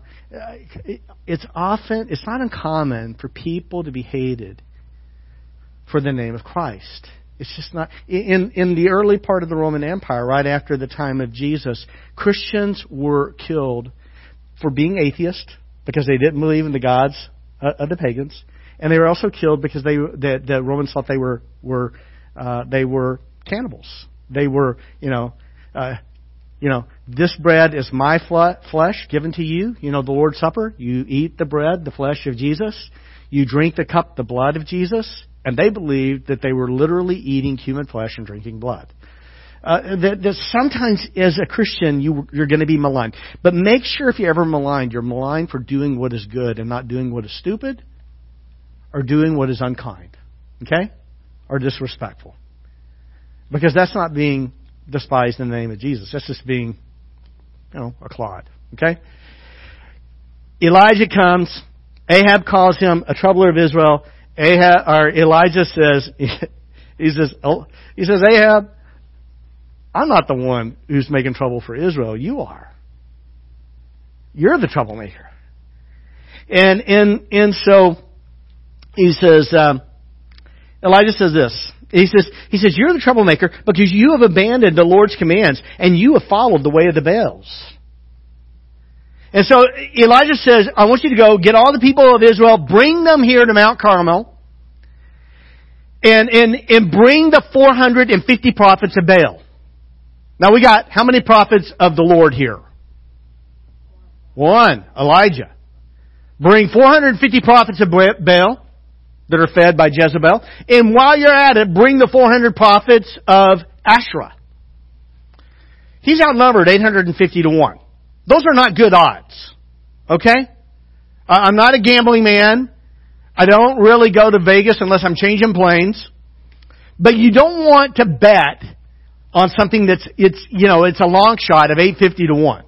it's often, it's not uncommon for people to be hated for the name of Christ. It's just not in in the early part of the Roman Empire, right after the time of Jesus, Christians were killed for being atheist because they didn't believe in the gods of the pagans, and they were also killed because they the, the Romans thought they were were uh, they were cannibals. They were you know. Uh, you know, this bread is my flesh given to you. You know, the Lord's Supper. You eat the bread, the flesh of Jesus. You drink the cup, the blood of Jesus. And they believed that they were literally eating human flesh and drinking blood. Uh, that, that sometimes as a Christian you, you're going to be maligned. But make sure if you're ever maligned, you're maligned for doing what is good and not doing what is stupid or doing what is unkind. Okay? Or disrespectful. Because that's not being despised in the name of Jesus. That's just being, you know, a clod. Okay? Elijah comes. Ahab calls him a troubler of Israel. Ahab or Elijah says, *laughs* he says, he says, Ahab, I'm not the one who's making trouble for Israel. You are. You're the troublemaker. And and and so he says, um, Elijah says this. He says, he says, you're the troublemaker because you have abandoned the Lord's commands and you have followed the way of the Baals. And so Elijah says, I want you to go get all the people of Israel, bring them here to Mount Carmel, and, and, and bring the 450 prophets of Baal. Now we got how many prophets of the Lord here? One, Elijah. Bring 450 prophets of Baal that are fed by Jezebel. And while you're at it, bring the 400 prophets of Asherah. He's outnumbered 850 to 1. Those are not good odds. Okay? I'm not a gambling man. I don't really go to Vegas unless I'm changing planes. But you don't want to bet on something that's, it's, you know, it's a long shot of 850 to 1.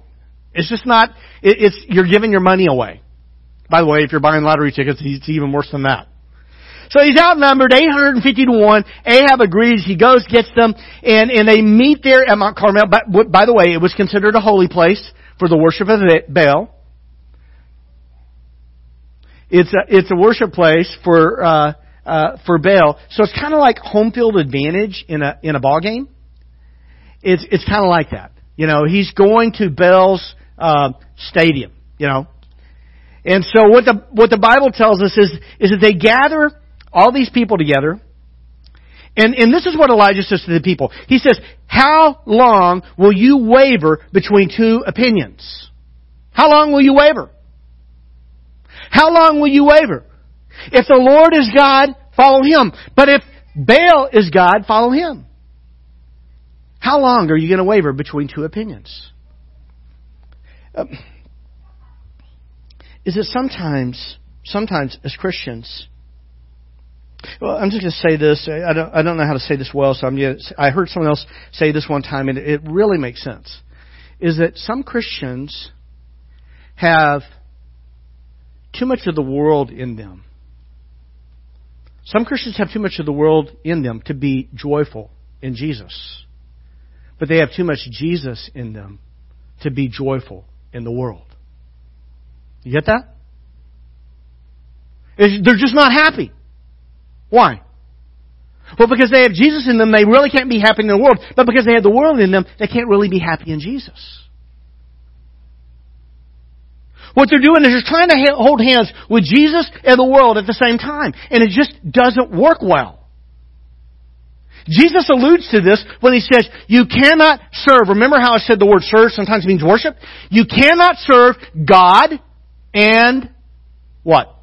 It's just not, it's, you're giving your money away. By the way, if you're buying lottery tickets, it's even worse than that. So he's outnumbered 850 to 1. Ahab agrees. He goes, gets them, and, and they meet there at Mount Carmel. But, by the way, it was considered a holy place for the worship of Baal. It's a, it's a worship place for, uh, uh, for Baal. So it's kind of like home field advantage in a, in a ball game. It's, it's kind of like that. You know, he's going to Baal's, uh, stadium, you know. And so what the, what the Bible tells us is, is that they gather all these people together. And, and this is what Elijah says to the people. He says, how long will you waver between two opinions? How long will you waver? How long will you waver? If the Lord is God, follow Him. But if Baal is God, follow Him. How long are you going to waver between two opinions? Um, is it sometimes, sometimes as Christians, well, I'm just going to say this. I don't, I don't know how to say this well, so I'm going to, I heard someone else say this one time, and it really makes sense. Is that some Christians have too much of the world in them. Some Christians have too much of the world in them to be joyful in Jesus. But they have too much Jesus in them to be joyful in the world. You get that? They're just not happy. Why? Well, because they have Jesus in them, they really can't be happy in the world. But because they have the world in them, they can't really be happy in Jesus. What they're doing is they're trying to hold hands with Jesus and the world at the same time. And it just doesn't work well. Jesus alludes to this when he says, you cannot serve. Remember how I said the word serve sometimes means worship? You cannot serve God and what?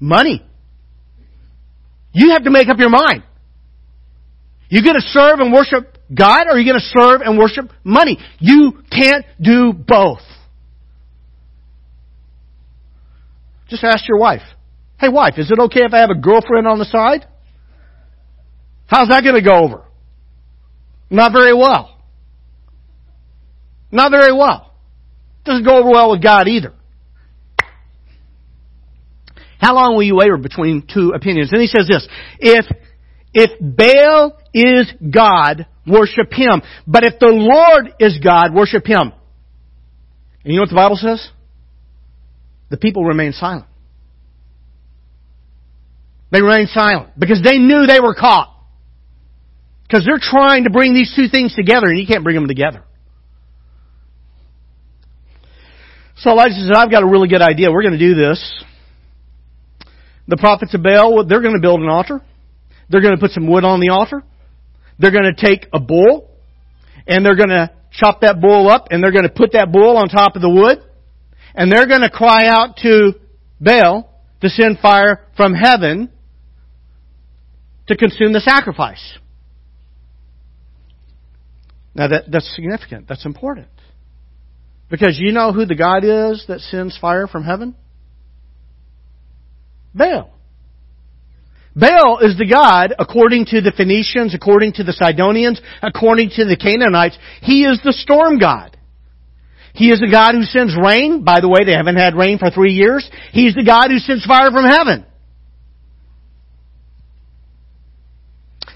Money. You have to make up your mind. You're going to serve and worship God or you're you going to serve and worship money? You can't do both. Just ask your wife. Hey wife, is it okay if I have a girlfriend on the side? How's that going to go over? Not very well. Not very well. Doesn't go over well with God either. How long will you waver between two opinions? And he says this, if, if Baal is God, worship him. But if the Lord is God, worship him. And you know what the Bible says? The people remain silent. They remain silent because they knew they were caught. Because they're trying to bring these two things together and you can't bring them together. So Elijah says, I've got a really good idea. We're going to do this. The prophets of Baal, they're going to build an altar. They're going to put some wood on the altar. They're going to take a bull and they're going to chop that bull up and they're going to put that bull on top of the wood and they're going to cry out to Baal to send fire from heaven to consume the sacrifice. Now that, that's significant. That's important. Because you know who the God is that sends fire from heaven? Baal. Baal is the God, according to the Phoenicians, according to the Sidonians, according to the Canaanites, he is the storm God. He is the God who sends rain. By the way, they haven't had rain for three years. He's the God who sends fire from heaven.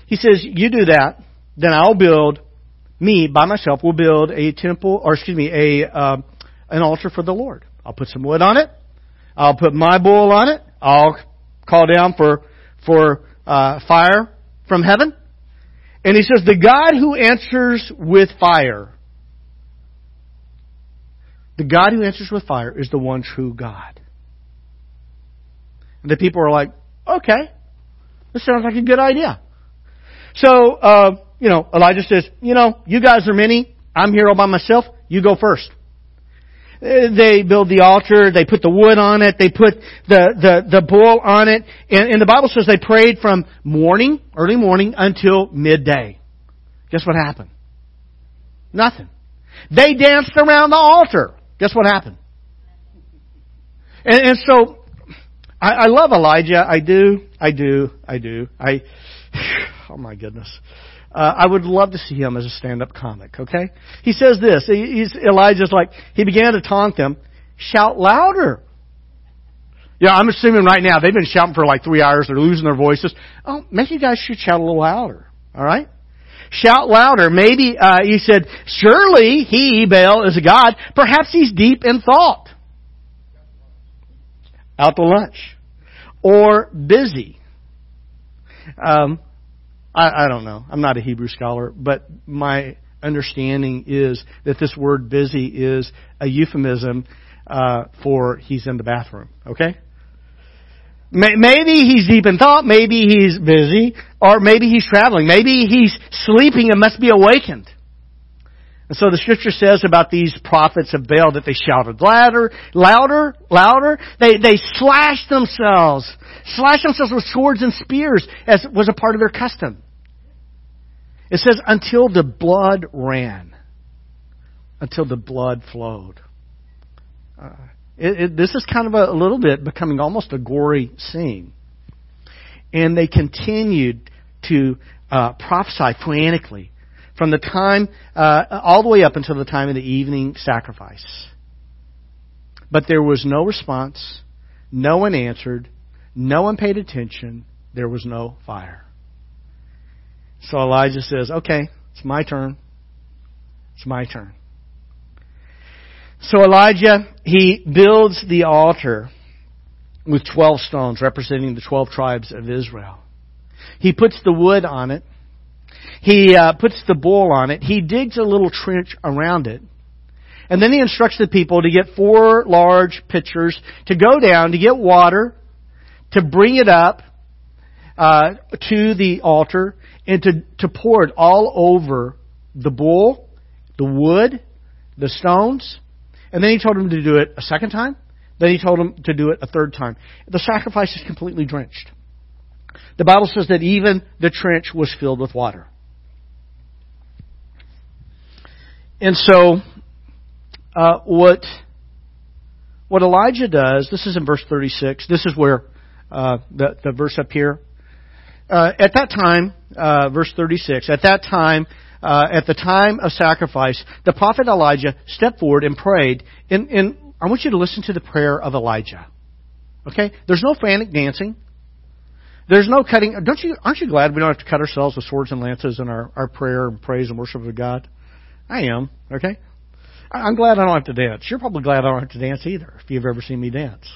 He says, you do that, then I'll build, me, by myself, will build a temple, or excuse me, a, uh, an altar for the Lord. I'll put some wood on it. I'll put my bull on it. I'll call down for, for uh, fire from heaven. And he says, the God who answers with fire, the God who answers with fire is the one true God. And the people are like, okay, this sounds like a good idea. So, uh, you know, Elijah says, you know, you guys are many. I'm here all by myself. You go first. They build the altar, they put the wood on it, they put the, the, the bull on it, and, and the Bible says they prayed from morning, early morning, until midday. Guess what happened? Nothing. They danced around the altar. Guess what happened? And, and so, I, I love Elijah. I do. I do. I do. I, *sighs* oh my goodness. Uh, I would love to see him as a stand-up comic. Okay, he says this. He's, Elijah's like he began to taunt them. Shout louder. Yeah, I'm assuming right now they've been shouting for like three hours. They're losing their voices. Oh, maybe you guys should shout a little louder. All right. Shout louder. Maybe uh, he said, "Surely he, Baal, is a god. Perhaps he's deep in thought." Out to lunch, or busy. Um, I, I don't know. I'm not a Hebrew scholar, but my understanding is that this word busy is a euphemism uh, for he's in the bathroom. Okay? Maybe he's deep in thought, maybe he's busy, or maybe he's traveling, maybe he's sleeping and must be awakened. And so the scripture says about these prophets of Baal that they shouted louder, louder, louder. They, they slashed themselves, slashed themselves with swords and spears as was a part of their custom. It says until the blood ran, until the blood flowed. Uh, it, it, this is kind of a, a little bit becoming almost a gory scene. And they continued to uh, prophesy frantically from the time, uh, all the way up until the time of the evening sacrifice. But there was no response. No one answered. No one paid attention. There was no fire. So Elijah says, okay, it's my turn. It's my turn. So Elijah, he builds the altar with 12 stones representing the 12 tribes of Israel. He puts the wood on it. He uh, puts the bull on it. He digs a little trench around it. And then he instructs the people to get four large pitchers to go down to get water, to bring it up uh, to the altar, and to, to pour it all over the bull, the wood, the stones. And then he told them to do it a second time. Then he told them to do it a third time. The sacrifice is completely drenched. The Bible says that even the trench was filled with water. And so, uh, what what Elijah does, this is in verse 36. This is where uh, the the verse up here. Uh, at that time, uh, verse 36. At that time, uh, at the time of sacrifice, the prophet Elijah stepped forward and prayed. And, and I want you to listen to the prayer of Elijah. Okay, there's no frantic dancing. There's no cutting. Don't you? Aren't you glad we don't have to cut ourselves with swords and lances in our, our prayer and praise and worship of God? I am. Okay, I'm glad I don't have to dance. You're probably glad I don't have to dance either. If you've ever seen me dance.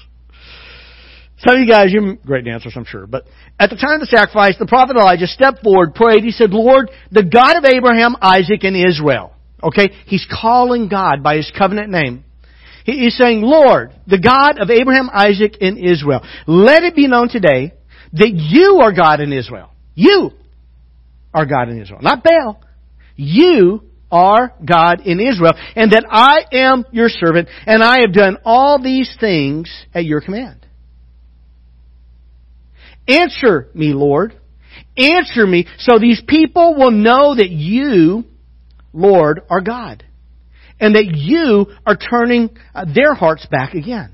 Some of you guys, you're great dancers, I'm sure. But at the time of the sacrifice, the prophet Elijah stepped forward, prayed. He said, Lord, the God of Abraham, Isaac, and Israel. Okay? He's calling God by his covenant name. He's saying, Lord, the God of Abraham, Isaac, and Israel. Let it be known today that you are God in Israel. You are God in Israel. Not Baal. You are God in Israel. And that I am your servant, and I have done all these things at your command. Answer me, Lord. Answer me so these people will know that you, Lord, are God. And that you are turning uh, their hearts back again.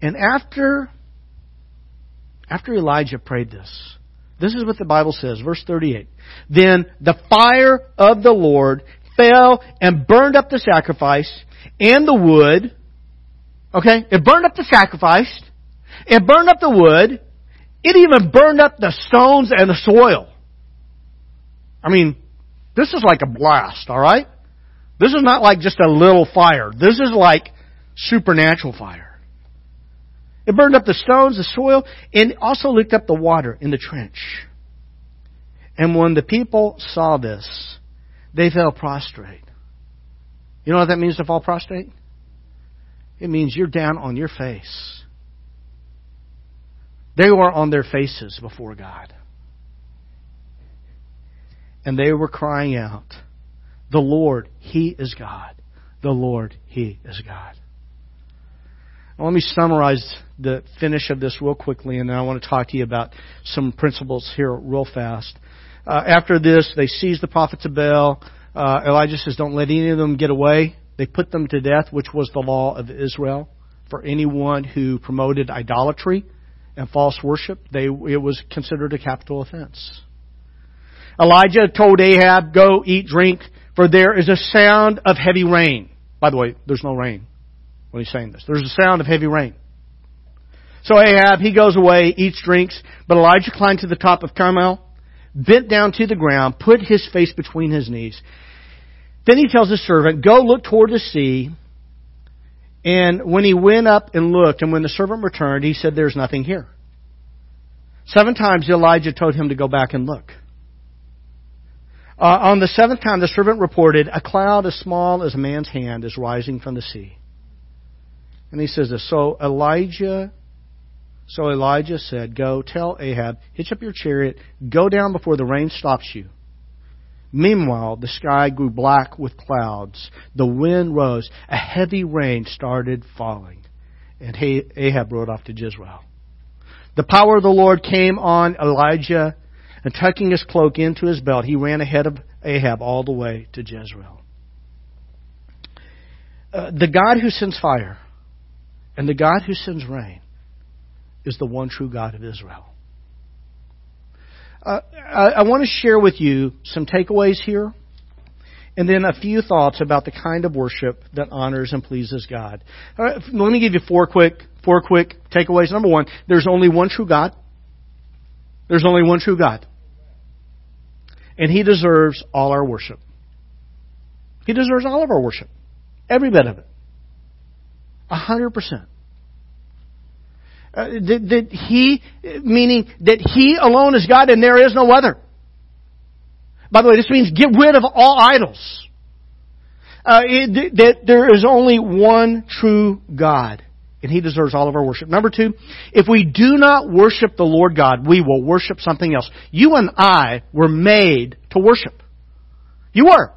And after, after Elijah prayed this, this is what the Bible says, verse 38. Then the fire of the Lord fell and burned up the sacrifice and the wood. Okay? It burned up the sacrifice it burned up the wood. It even burned up the stones and the soil. I mean, this is like a blast, alright? This is not like just a little fire. This is like supernatural fire. It burned up the stones, the soil, and also licked up the water in the trench. And when the people saw this, they fell prostrate. You know what that means to fall prostrate? It means you're down on your face they were on their faces before God. And they were crying out, The Lord, He is God. the Lord, He is God. Now, let me summarize the finish of this real quickly, and then I want to talk to you about some principles here real fast. Uh, after this, they seize the prophets of Baal. Uh, Elijah says, Don't let any of them get away. They put them to death, which was the law of Israel. For anyone who promoted idolatry and false worship, they, it was considered a capital offense. Elijah told Ahab, Go eat, drink, for there is a sound of heavy rain. By the way, there's no rain when he's saying this. There's a sound of heavy rain. So Ahab, he goes away, eats, drinks, but Elijah climbed to the top of Carmel, bent down to the ground, put his face between his knees. Then he tells his servant, Go look toward the sea. And when he went up and looked, and when the servant returned, he said, There's nothing here. Seven times Elijah told him to go back and look. Uh, on the seventh time, the servant reported, A cloud as small as a man's hand is rising from the sea. And he says this. So Elijah, so Elijah said, Go tell Ahab, hitch up your chariot, go down before the rain stops you. Meanwhile, the sky grew black with clouds. The wind rose. A heavy rain started falling. And Ahab rode off to Jezreel. The power of the Lord came on Elijah, and tucking his cloak into his belt, he ran ahead of Ahab all the way to Jezreel. Uh, the God who sends fire and the God who sends rain is the one true God of Israel. Uh, I, I want to share with you some takeaways here, and then a few thoughts about the kind of worship that honors and pleases God. let me give you four quick, four quick takeaways. Number one, there's only one true God. There's only one true God. And He deserves all our worship. He deserves all of our worship. Every bit of it. A hundred percent. Uh, that, that he, meaning that he alone is God and there is no other. By the way, this means get rid of all idols. Uh, it, that there is only one true God, and He deserves all of our worship. Number two, if we do not worship the Lord God, we will worship something else. You and I were made to worship. You were.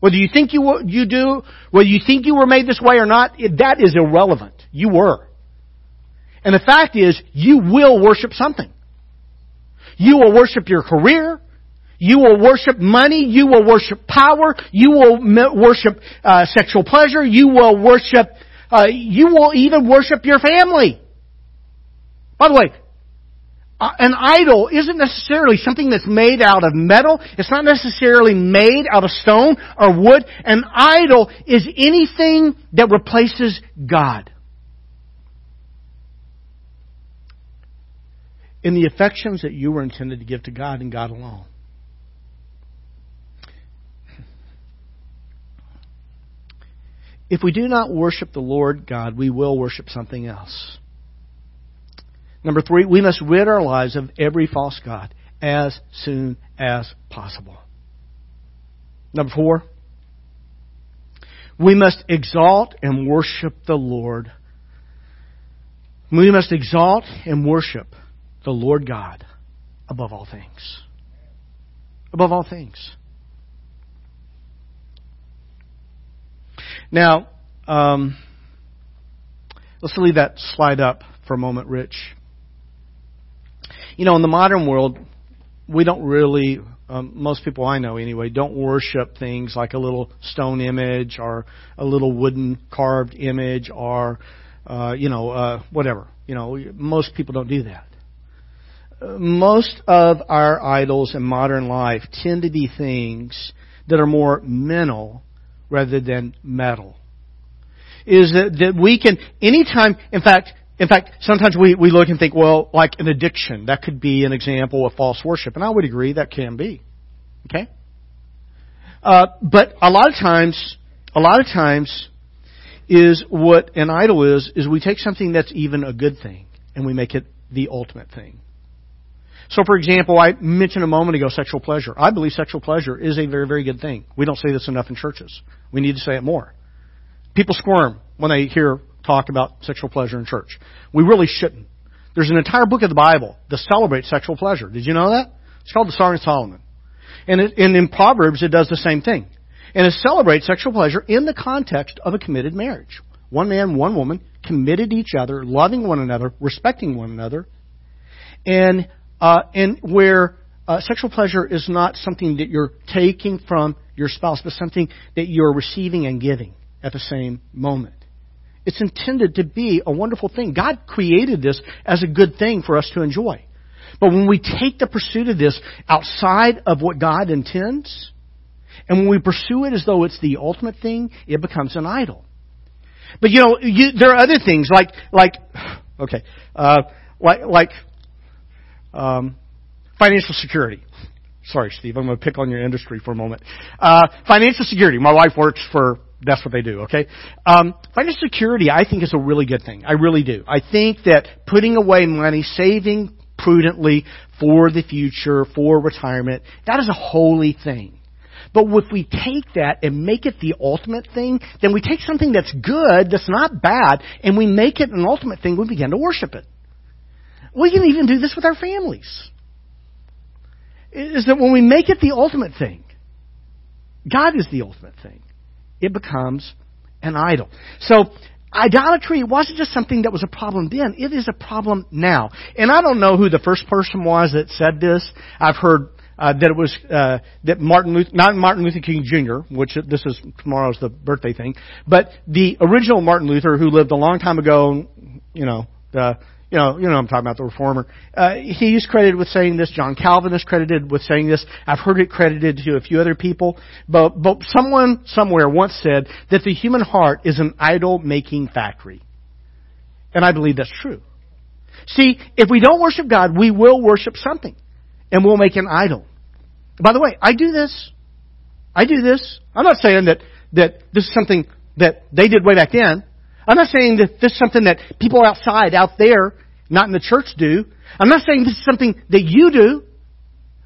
Whether you think you, you do, whether you think you were made this way or not, that is irrelevant. You were. And the fact is, you will worship something. You will worship your career. You will worship money. You will worship power. You will worship uh, sexual pleasure. You will worship. Uh, you will even worship your family. By the way, Uh, an idol isn't necessarily something that's made out of metal. It's not necessarily made out of stone or wood. An idol is anything that replaces God. In the affections that you were intended to give to God and God alone. If we do not worship the Lord God, we will worship something else. Number three, we must rid our lives of every false God as soon as possible. Number four, we must exalt and worship the Lord. We must exalt and worship the Lord God above all things. Above all things. Now, um, let's leave that slide up for a moment, Rich. You know, in the modern world, we don't really, um, most people I know anyway, don't worship things like a little stone image or a little wooden carved image or, uh, you know, uh, whatever. You know, most people don't do that. Most of our idols in modern life tend to be things that are more mental rather than metal. Is that, that we can, anytime, in fact, in fact, sometimes we, we look and think, well, like an addiction, that could be an example of false worship. And I would agree that can be. Okay? Uh, but a lot of times, a lot of times, is what an idol is, is we take something that's even a good thing and we make it the ultimate thing. So, for example, I mentioned a moment ago sexual pleasure. I believe sexual pleasure is a very, very good thing. We don't say this enough in churches. We need to say it more. People squirm when they hear talk about sexual pleasure in church. We really shouldn't. There's an entire book of the Bible that celebrates sexual pleasure. Did you know that? It's called the Song of Solomon. And, it, and in Proverbs, it does the same thing. and to celebrate sexual pleasure in the context of a committed marriage. One man, one woman, committed to each other, loving one another, respecting one another, and uh, and where uh, sexual pleasure is not something that you're taking from your spouse, but something that you're receiving and giving at the same moment. It's intended to be a wonderful thing. God created this as a good thing for us to enjoy. But when we take the pursuit of this outside of what God intends, and when we pursue it as though it's the ultimate thing, it becomes an idol. But you know, you, there are other things like like *sighs* okay, uh, like like um, financial security. Sorry, Steve, I'm going to pick on your industry for a moment. Uh, financial security. My wife works for that's what they do, okay? Um, financial security, I think, is a really good thing. I really do. I think that putting away money, saving prudently for the future, for retirement, that is a holy thing. But if we take that and make it the ultimate thing, then we take something that's good, that's not bad, and we make it an ultimate thing, we begin to worship it. We can even do this with our families. Is that when we make it the ultimate thing, God is the ultimate thing it becomes an idol. So, idolatry wasn't just something that was a problem then, it is a problem now. And I don't know who the first person was that said this. I've heard uh, that it was uh, that Martin Luther, not Martin Luther King Jr., which this is tomorrow's the birthday thing, but the original Martin Luther who lived a long time ago, you know, the you know, you know, I'm talking about the reformer. Uh, he's credited with saying this. John Calvin is credited with saying this. I've heard it credited to a few other people. But, but someone somewhere once said that the human heart is an idol-making factory. And I believe that's true. See, if we don't worship God, we will worship something. And we'll make an idol. By the way, I do this. I do this. I'm not saying that, that this is something that they did way back then. I'm not saying that this is something that people outside, out there, not in the church do. I'm not saying this is something that you do.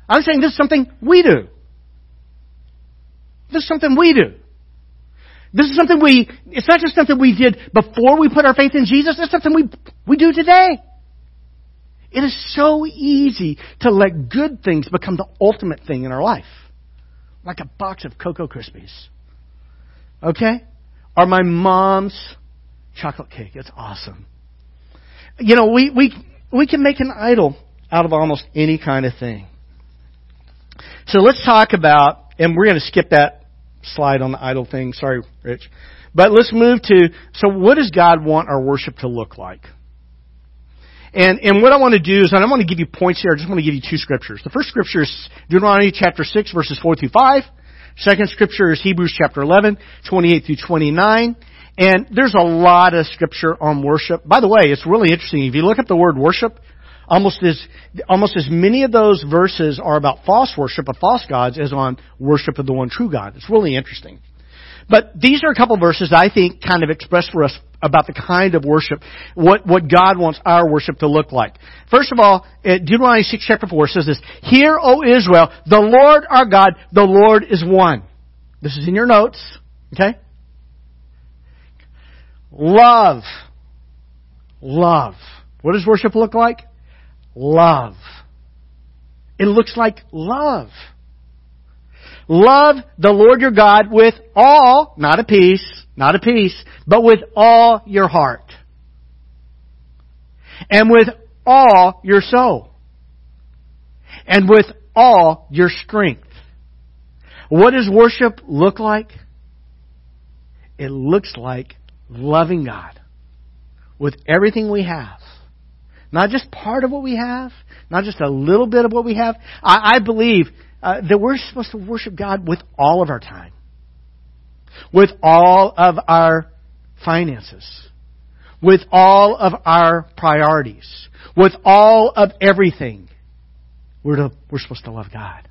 I'm saying this is something we do. This is something we do. This is something we, it's not just something we did before we put our faith in Jesus, it's something we, we do today. It is so easy to let good things become the ultimate thing in our life. Like a box of Cocoa Krispies. Okay? Or my mom's chocolate cake. It's awesome. You know, we, we, we can make an idol out of almost any kind of thing. So let's talk about, and we're going to skip that slide on the idol thing. Sorry, Rich. But let's move to, so what does God want our worship to look like? And, and what I want to do is, I don't want to give you points here, I just want to give you two scriptures. The first scripture is Deuteronomy chapter 6 verses 4 through 5. Second scripture is Hebrews chapter 11, 28 through 29. And there's a lot of scripture on worship. By the way, it's really interesting. If you look up the word worship, almost as, almost as many of those verses are about false worship of false gods as on worship of the one true God. It's really interesting. But these are a couple verses I think kind of express for us about the kind of worship, what, what God wants our worship to look like. First of all, eh, Deuteronomy 6 chapter 4 says this, Hear, O Israel, the Lord our God, the Lord is one. This is in your notes, okay? Love. Love. What does worship look like? Love. It looks like love. Love the Lord your God with all, not a piece, not a piece, but with all your heart. And with all your soul. And with all your strength. What does worship look like? It looks like loving God with everything we have. Not just part of what we have, not just a little bit of what we have. I, I believe uh, that we're supposed to worship God with all of our time, with all of our finances, with all of our priorities, with all of everything. We're, to, we're supposed to love God.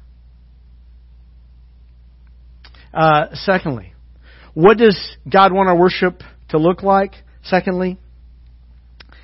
Uh, secondly, what does God want our worship to look like. Secondly,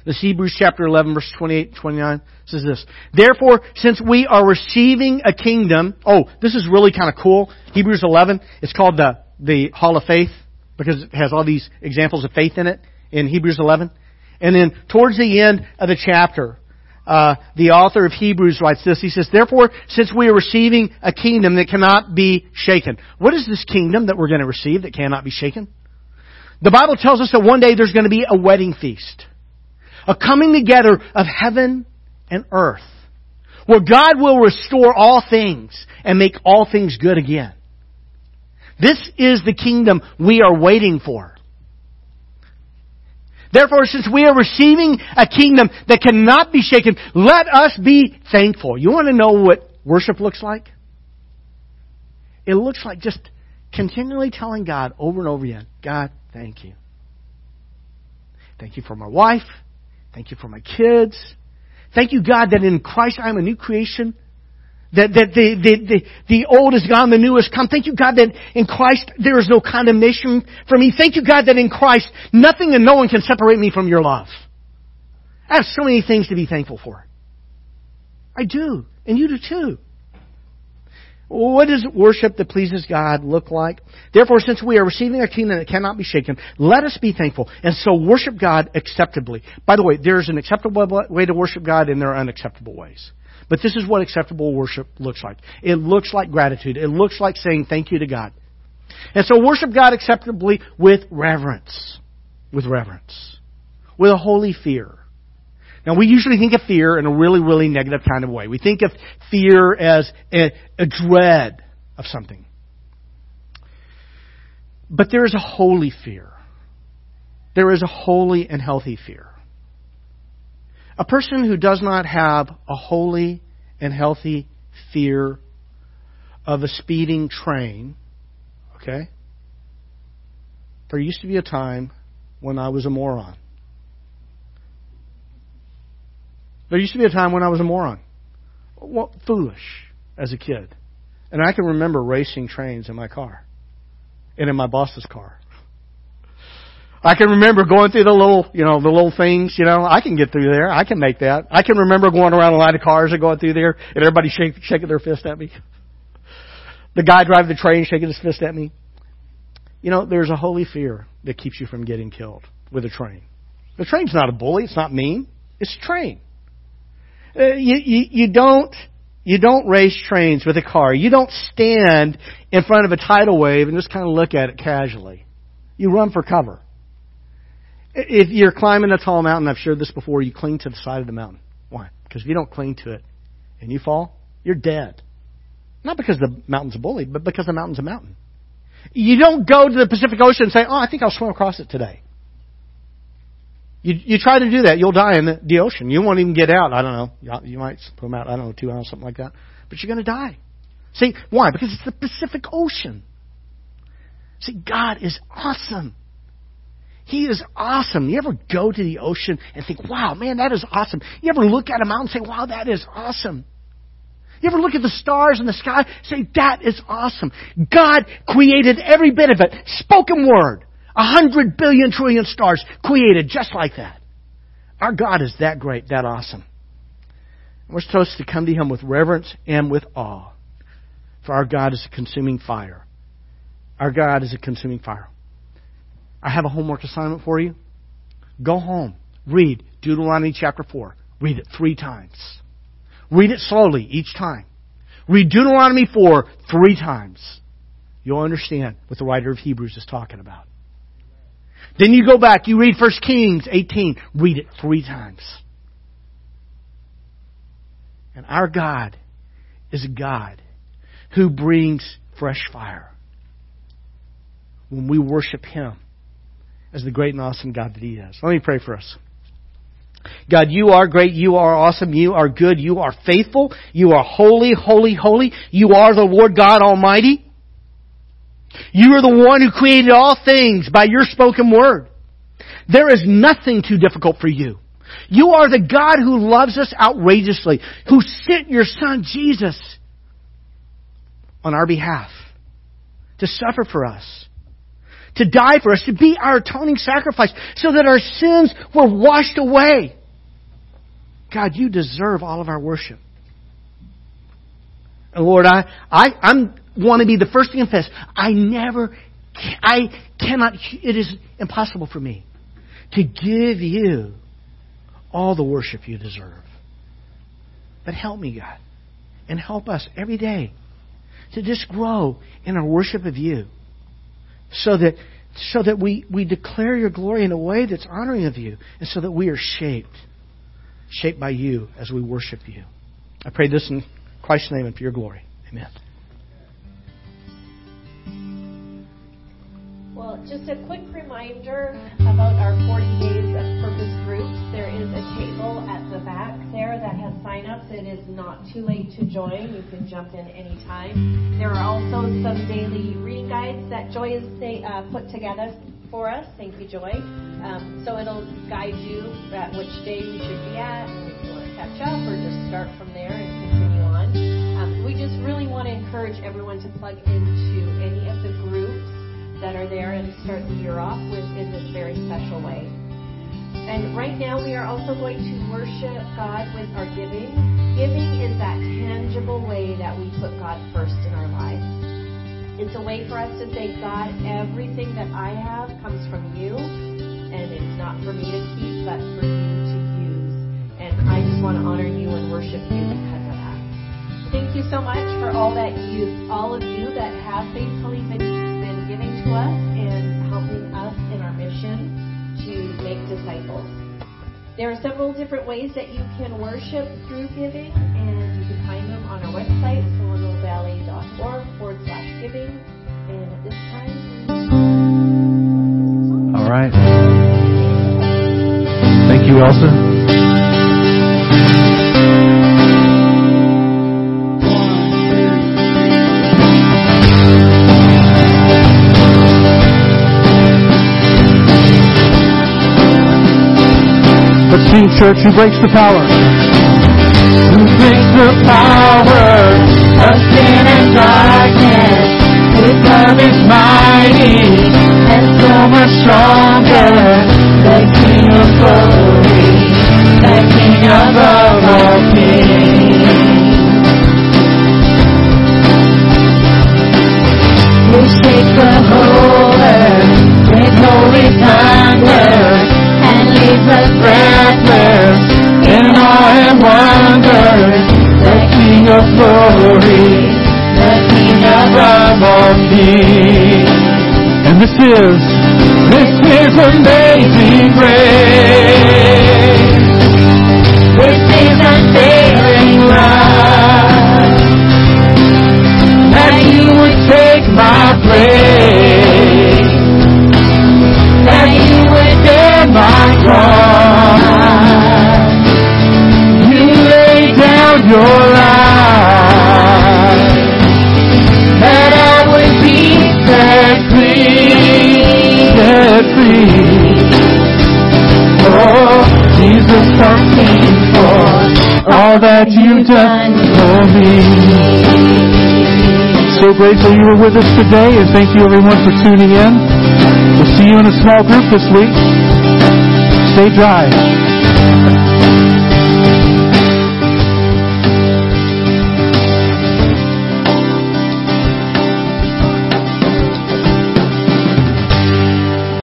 this Hebrews chapter 11 verse 28 29 says this. Therefore, since we are receiving a kingdom, oh, this is really kind of cool. Hebrews 11, it's called the, the Hall of Faith because it has all these examples of faith in it in Hebrews 11. And then towards the end of the chapter, uh, the author of Hebrews writes this. He says, Therefore, since we are receiving a kingdom that cannot be shaken. What is this kingdom that we're going to receive that cannot be shaken? The Bible tells us that one day there's going to be a wedding feast. A coming together of heaven and earth. Where God will restore all things and make all things good again. This is the kingdom we are waiting for. Therefore, since we are receiving a kingdom that cannot be shaken, let us be thankful. You want to know what worship looks like? It looks like just continually telling God over and over again, God, thank you. Thank you for my wife. Thank you for my kids. Thank you, God, that in Christ I am a new creation. That, that the, the, the, the old is gone, the new has come. Thank you, God, that in Christ there is no condemnation for me. Thank you, God, that in Christ nothing and no one can separate me from your love. I have so many things to be thankful for. I do. And you do too. What does worship that pleases God look like? Therefore, since we are receiving a kingdom that cannot be shaken, let us be thankful and so worship God acceptably. By the way, there's an acceptable way to worship God and there are unacceptable ways. But this is what acceptable worship looks like. It looks like gratitude. It looks like saying thank you to God. And so worship God acceptably with reverence. With reverence. With a holy fear. Now we usually think of fear in a really, really negative kind of way. We think of fear as a, a dread of something. But there is a holy fear. There is a holy and healthy fear. A person who does not have a holy and healthy fear of a speeding train, okay? There used to be a time when I was a moron. There used to be a time when I was a moron. Well, foolish as a kid. And I can remember racing trains in my car and in my boss's car. I can remember going through the little, you know, the little things, you know, I can get through there. I can make that. I can remember going around a lot of cars and going through there and everybody shaking their fist at me. The guy driving the train shaking his fist at me. You know, there's a holy fear that keeps you from getting killed with a train. The train's not a bully. It's not mean. It's a train. Uh, you, you, you don't, you don't race trains with a car. You don't stand in front of a tidal wave and just kind of look at it casually. You run for cover. If you're climbing a tall mountain, I've shared this before, you cling to the side of the mountain. Why? Because if you don't cling to it and you fall, you're dead. Not because the mountain's a bully, but because the mountain's a mountain. You don't go to the Pacific Ocean and say, oh, I think I'll swim across it today. You, you try to do that, you'll die in the, the ocean. You won't even get out. I don't know. You might swim out, I don't know, two hours, something like that. But you're going to die. See, why? Because it's the Pacific Ocean. See, God is awesome. He is awesome. You ever go to the ocean and think, wow, man, that is awesome. You ever look at a mountain and say, wow, that is awesome. You ever look at the stars in the sky and say, that is awesome. God created every bit of it. Spoken word. A hundred billion trillion stars created just like that. Our God is that great, that awesome. We're supposed to come to Him with reverence and with awe. For our God is a consuming fire. Our God is a consuming fire. I have a homework assignment for you. Go home. Read Deuteronomy chapter 4. Read it three times. Read it slowly each time. Read Deuteronomy 4 three times. You'll understand what the writer of Hebrews is talking about. Then you go back, you read 1 Kings 18. Read it three times. And our God is a God who brings fresh fire. When we worship Him, as the great and awesome God that He is. Let me pray for us. God, you are great, you are awesome, you are good, you are faithful, you are holy, holy, holy. You are the Lord God Almighty. You are the one who created all things by your spoken word. There is nothing too difficult for you. You are the God who loves us outrageously, who sent your son Jesus on our behalf to suffer for us to die for us, to be our atoning sacrifice, so that our sins were washed away. God, you deserve all of our worship. Lord, I, I, I'm want to be the first to confess, I never, I cannot, it is impossible for me to give you all the worship you deserve. But help me, God. And help us every day to just grow in our worship of you. So that so that we, we declare your glory in a way that's honoring of you, and so that we are shaped, shaped by you as we worship you. I pray this in Christ's name and for your glory. Amen. Well, just a quick reminder about our 40 days of purpose groups. There is a table at the back there that has sign-ups. It is not too late to join. You can jump in anytime. There are also some daily reading guides that Joy has uh, put together for us. Thank you, Joy. Um, so it'll guide you at which day we should be at, and if you want to catch up or just start from there encourage everyone to plug into any of the groups that are there and start the year off with in this very special way. And right now we are also going to worship God with our giving. Giving is that tangible way that we put God first in our lives. It's a way for us to say, God, everything that I have comes from you, and it's not for me to keep, but for you to use. And I just want to honor you and worship you because. Thank you so much for all that you, all of you that have faithfully been giving to us and helping us in our mission to make disciples. There are several different ways that you can worship through giving, and you can find them on our website, solanoValley.org forward slash giving. And at this time, all right. Thank you, Elsa. Let's church. Who breaks the power? Who breaks the power of sin and darkness? His love is mighty and so much stronger. The King of glory, the King above all kings. Who shakes the whole earth with holy thunder and breathless wonder. The King of glory, the King. And this is, this is amazing grace. This is unfailing love. That you would take my place. My cross. You laid down your life. That I would be set free. Set free. Oh, Jesus, thank you for all that you've done for me. So grateful you were with us today, and thank you everyone for tuning in. We'll see you in a small group this week. Stay dry.